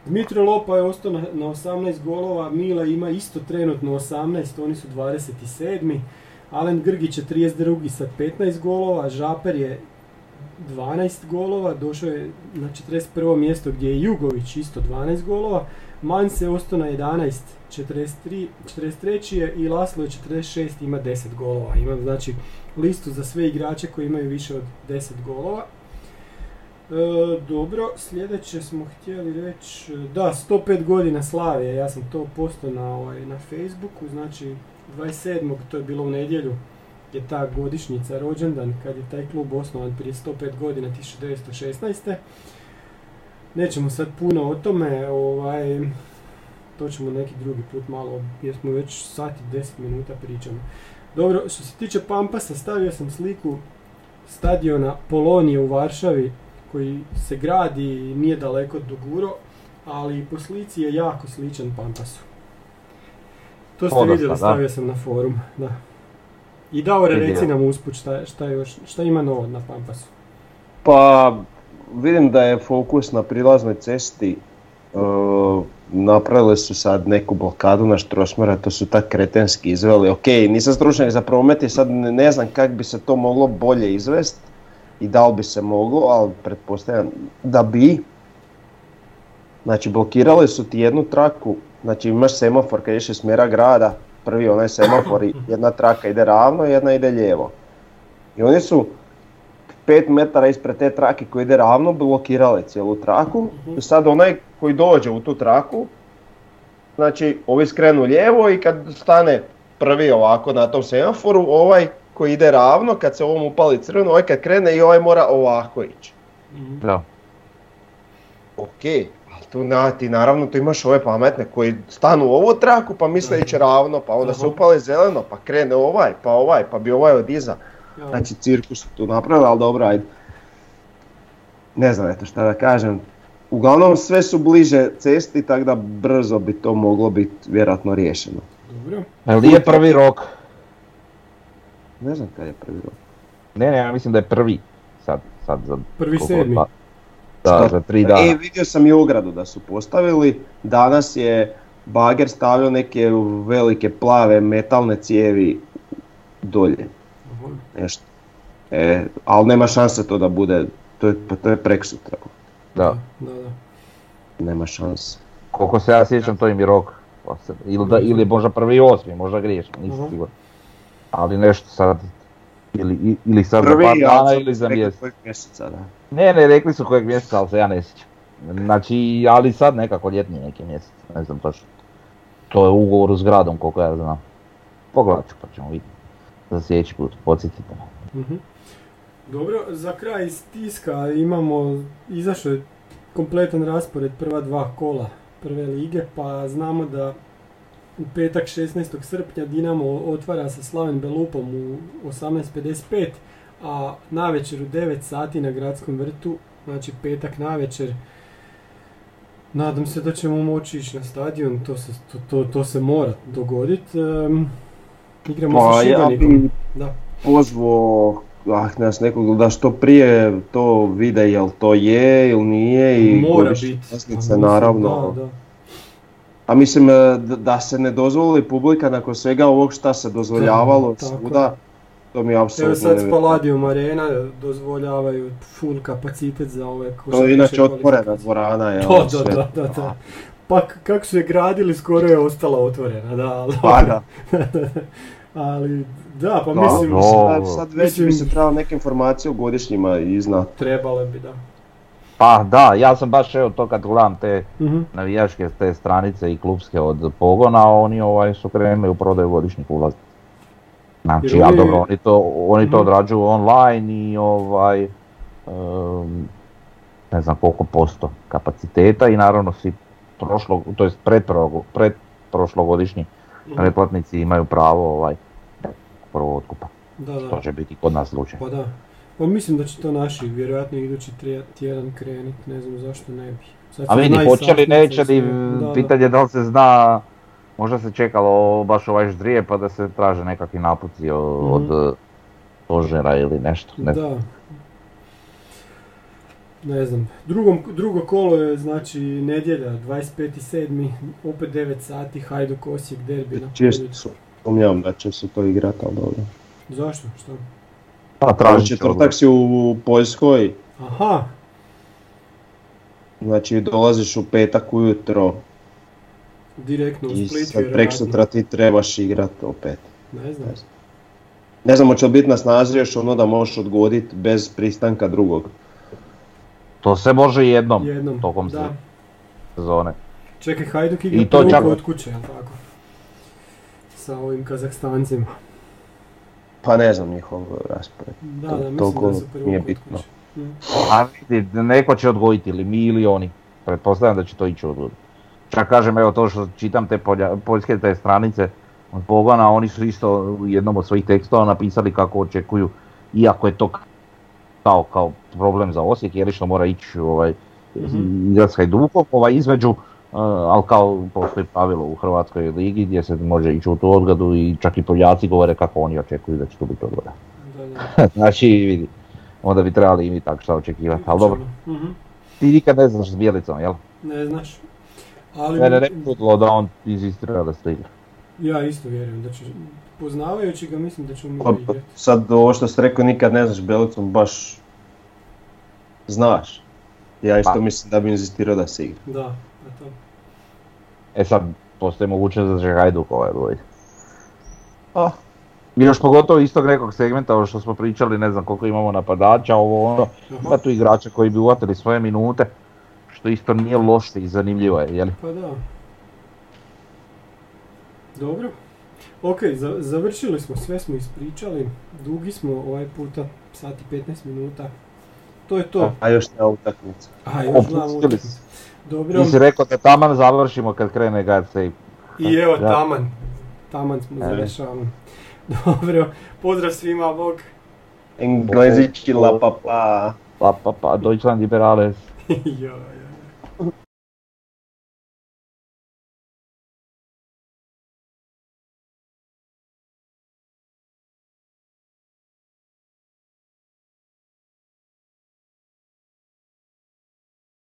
Dmitro Lopa je ostao na, na 18 golova, Mila ima isto trenutno 18, oni su 27. Alen Grgić je 32. sa 15 golova, Žaper je 12 golova, došao je na 41. mjesto gdje je Jugović isto 12 golova, Mans je ostao na 11, 43, 43. je i Laslo je 46, ima 10 golova. Imam znači listu za sve igrače koji imaju više od 10 golova. E, dobro, sljedeće smo htjeli reći, da, 105 godina Slavije, ja sam to postao na, ovaj, na Facebooku, znači 27. to je bilo u nedjelju, je ta godišnjica rođendan kad je taj klub osnovan prije 105 godina 1916. Nećemo sad puno o tome, ovaj, to ćemo neki drugi put malo, jer smo već sat i 10 minuta pričamo. Dobro, što se tiče Pampasa, stavio sam sliku stadiona Polonije u Varšavi, koji se gradi i nije daleko do Guro, ali po slici je jako sličan Pampasu. To ste
Podosta,
vidjeli,
da.
stavio sam na forum, da. I
Vidio.
reci nam usput šta, šta, još, šta ima novo na Pampasu.
Pa vidim da je fokus na prilaznoj cesti. e, napravili su sad neku blokadu na Štrosmara, to su tak kretenski izveli. Ok, nisam stručnjak za promet i sad ne, ne znam kako bi se to moglo bolje izvest i da li bi se moglo, ali pretpostavljam da bi. Znači blokirali su ti jednu traku, znači imaš semafor kad ideš iz smjera grada, prvi onaj semafor, i jedna traka ide ravno, jedna ide lijevo. I oni su 5 metara ispred te trake koji ide ravno blokirali cijelu traku i sad onaj koji dođe u tu traku, znači ovi skrenu lijevo i kad stane prvi ovako na tom semaforu, ovaj koji ide ravno, kad se ovom upali crveno, ovaj kad krene i ovaj mora ovako ići.
Mhm.
Da.
Ok, ali tu na, ti naravno tu imaš ove pametne koji stanu u ovu traku pa misle ići ravno, pa onda se upali zeleno, pa krene ovaj, pa ovaj, pa bi ovaj od iza.
Ja.
Znači cirkus su tu napravili, ali dobro, ajde. Ne znam eto šta da kažem. Uglavnom sve su bliže cesti, tako da brzo bi to moglo biti vjerojatno riješeno.
Dobro.
Nije prvi rok?
Ne znam kad je prvi rok.
Ne, ne, ja mislim da je prvi. Sad, sad za...
Prvi sedmi.
Da,
Šta?
za tri dana.
E, vidio sam i ogradu da su postavili. Danas je bager stavio neke velike plave metalne cijevi dolje.
Aha.
Nešto. E, ali nema šanse to da bude, to je, pa to je prek sutra.
Da.
Da, da.
Nema šanse.
Koliko se ja sjećam, to im je rok. Osam- Ili, da, ili možda prvi osmi, možda griješim, nisam siguran. Ali nešto sad, ili, ili sad za
Prvi,
par dana
ali
ili za mjesec.
kojeg mjeseca, da.
Ne, ne, rekli su kojeg mjeseca, ali se ja ne sjećam. Znači, ali sad nekako ljetni neki mjesec, ne znam točno. To je u ugovoru s gradom, koliko ja znam. Pogledat ću pa ćemo vidjeti. Za sljedeći put, podsjetite me.
Mhm. Dobro, za kraj iz tiska imamo, izašao je kompletan raspored prva dva kola prve lige, pa znamo da u petak 16. srpnja Dinamo otvara sa Slaven Belupom u 18.55, a navečer u 9 sati na gradskom vrtu, znači petak navečer, nadam se da ćemo moći ići na stadion, to se, to, to, to se mora dogoditi. Ehm, igramo
Ma,
sa
ja
Šibenikom.
bi
Da.
pozvao ah, nas nekog da što prije to vide jel to je ili nije i
Mora biti.
naravno.
Da, da.
A mislim e, da, da se ne dozvoli publika nakon svega ovog šta se dozvoljavalo
Tako.
svuda, to mi je
Evo
apsolutno
sad s. Palladium Arena dozvoljavaju full kapacitet za ove
To je inače otvorena dvorana, jel?
Da, da,
sve.
da, da, da. Pa kako su je gradili, skoro je ostala otvorena, da, ali...
Pa da.
ali, da, pa
Da,
mislim,
no.
Sad, sad već
Mislim-
bi se trebalo neke informacije o godišnjima iznad.
trebale bi, da.
Pa da, ja sam baš evo to kad gledam te
Mhm.
navijačke te stranice i klubske od pogona, oni ovaj su krenuli u prodaju godišnjih ulaznica. Znači,
Jer
a
oni-
dobro, oni to, oni to
Mhm.
odrađuju online i ovaj, em, ne znam koliko posto kapaciteta i naravno svi prošlo, to jest pretprošlo- pretprošlogodišnji
Mhm.
pretplatnici imaju pravo ovaj, prvo otkupa.
Da, da.
To će biti kod nas slučaj.
Pa da. Pa mislim da će to naši vjerojatno idući tjedan krenit, ne znam zašto ne bi. Sad
A vidi, hoće li, neće li, pitanje da li se zna, možda se čekalo baš ovaj ždrije pa da se traže nekakvi napuci
Mhm.
od stožera ili nešto. Ne.
Da. Ne znam. Drugom, drugo kolo je znači nedjelja, 25.7. opet 9 sati, Hajduk Osijek derbi
su, sumnjam da će se to igrati, ali dobro.
Zašto? Šta?
Pa tražit
četvrtak si u Poljskoj,
Aha,
znači dolaziš u petak ujutro
direktno u
i
Split
sad
vjerojatno.
prek sutra ti trebaš igrat opet.
Ne znam.
Ne znam hoće li biti na snazi još ono da možeš odgoditi bez pristanka drugog.
To se može jednom,
Jednom.
tokom
da.
sezone.
Čekaj, Hajduk igra
I to
prvu
čak-
kod kuće, jel tako? Sa ovim Kazahstancima.
Pa ne znam njihov raspored.
Da,
To-
da, mislim
toliko
da su prvu
nije bitno.
kuće. Mm.
A vidi, neko će odgojiti ili mi ili oni. Pretpostavljam da će to ići odgojiti. Čak kažem, evo to što čitam te polja- poljske te stranice od pogona, oni su isto u jednom od svojih tekstova napisali kako očekuju, iako je to kao, kao problem za Osijek, jer što mora ići ovaj,
Mhm.
igrat s Hajdukom, ovaj, između, uh, ali kao postoji pravilo u Hrvatskoj ligi gdje se može ići u tu odgodu i čak i Poljaci govore kako oni očekuju da će to biti odgoda.
Da, da.
znači, vidi, onda bi trebali i mi tako šta očekivati, ali dobro.
Mhm.
Ti nikad ne znaš s Bjelicom, jel?
Ne znaš. Ali
Mene ne bi čudilo da on inzistira da se igra.
ja isto vjerujem da će, poznavajući ga mislim da će mu
Pa,
igrati.
sad ovo što ste rekao nikad ne znaš Belicom baš znaš. Ja isto
Pa.
mislim da bi inzistirao da se igra.
Da, a to.
E sad, postoji mogućnost da će Hajduk ovaj odvojiti.
Ah.
I još pogotovo istog nekog segmenta, ovo što smo pričali, ne znam koliko imamo napadača, ovo ono, ima tu igrača koji bi uvatili svoje minute, što isto nije loše i zanimljivo je, jel?
pa da. Dobro. Ok, za- završili smo, sve smo ispričali. Dugi smo ovaj puta, sat i 15 minuta. To je to.
A još ta utakmica.
A, još utakmicu. Dobro,
Ti si rekao da taman završimo kad krene God Save.
i evo
Da.
taman. Taman smo
Ajde.
završavamo. Dobro, pozdrav svima, bog.
Englezički la pa pa.
Pa pa pa, Deutschland Liberales.
Joj.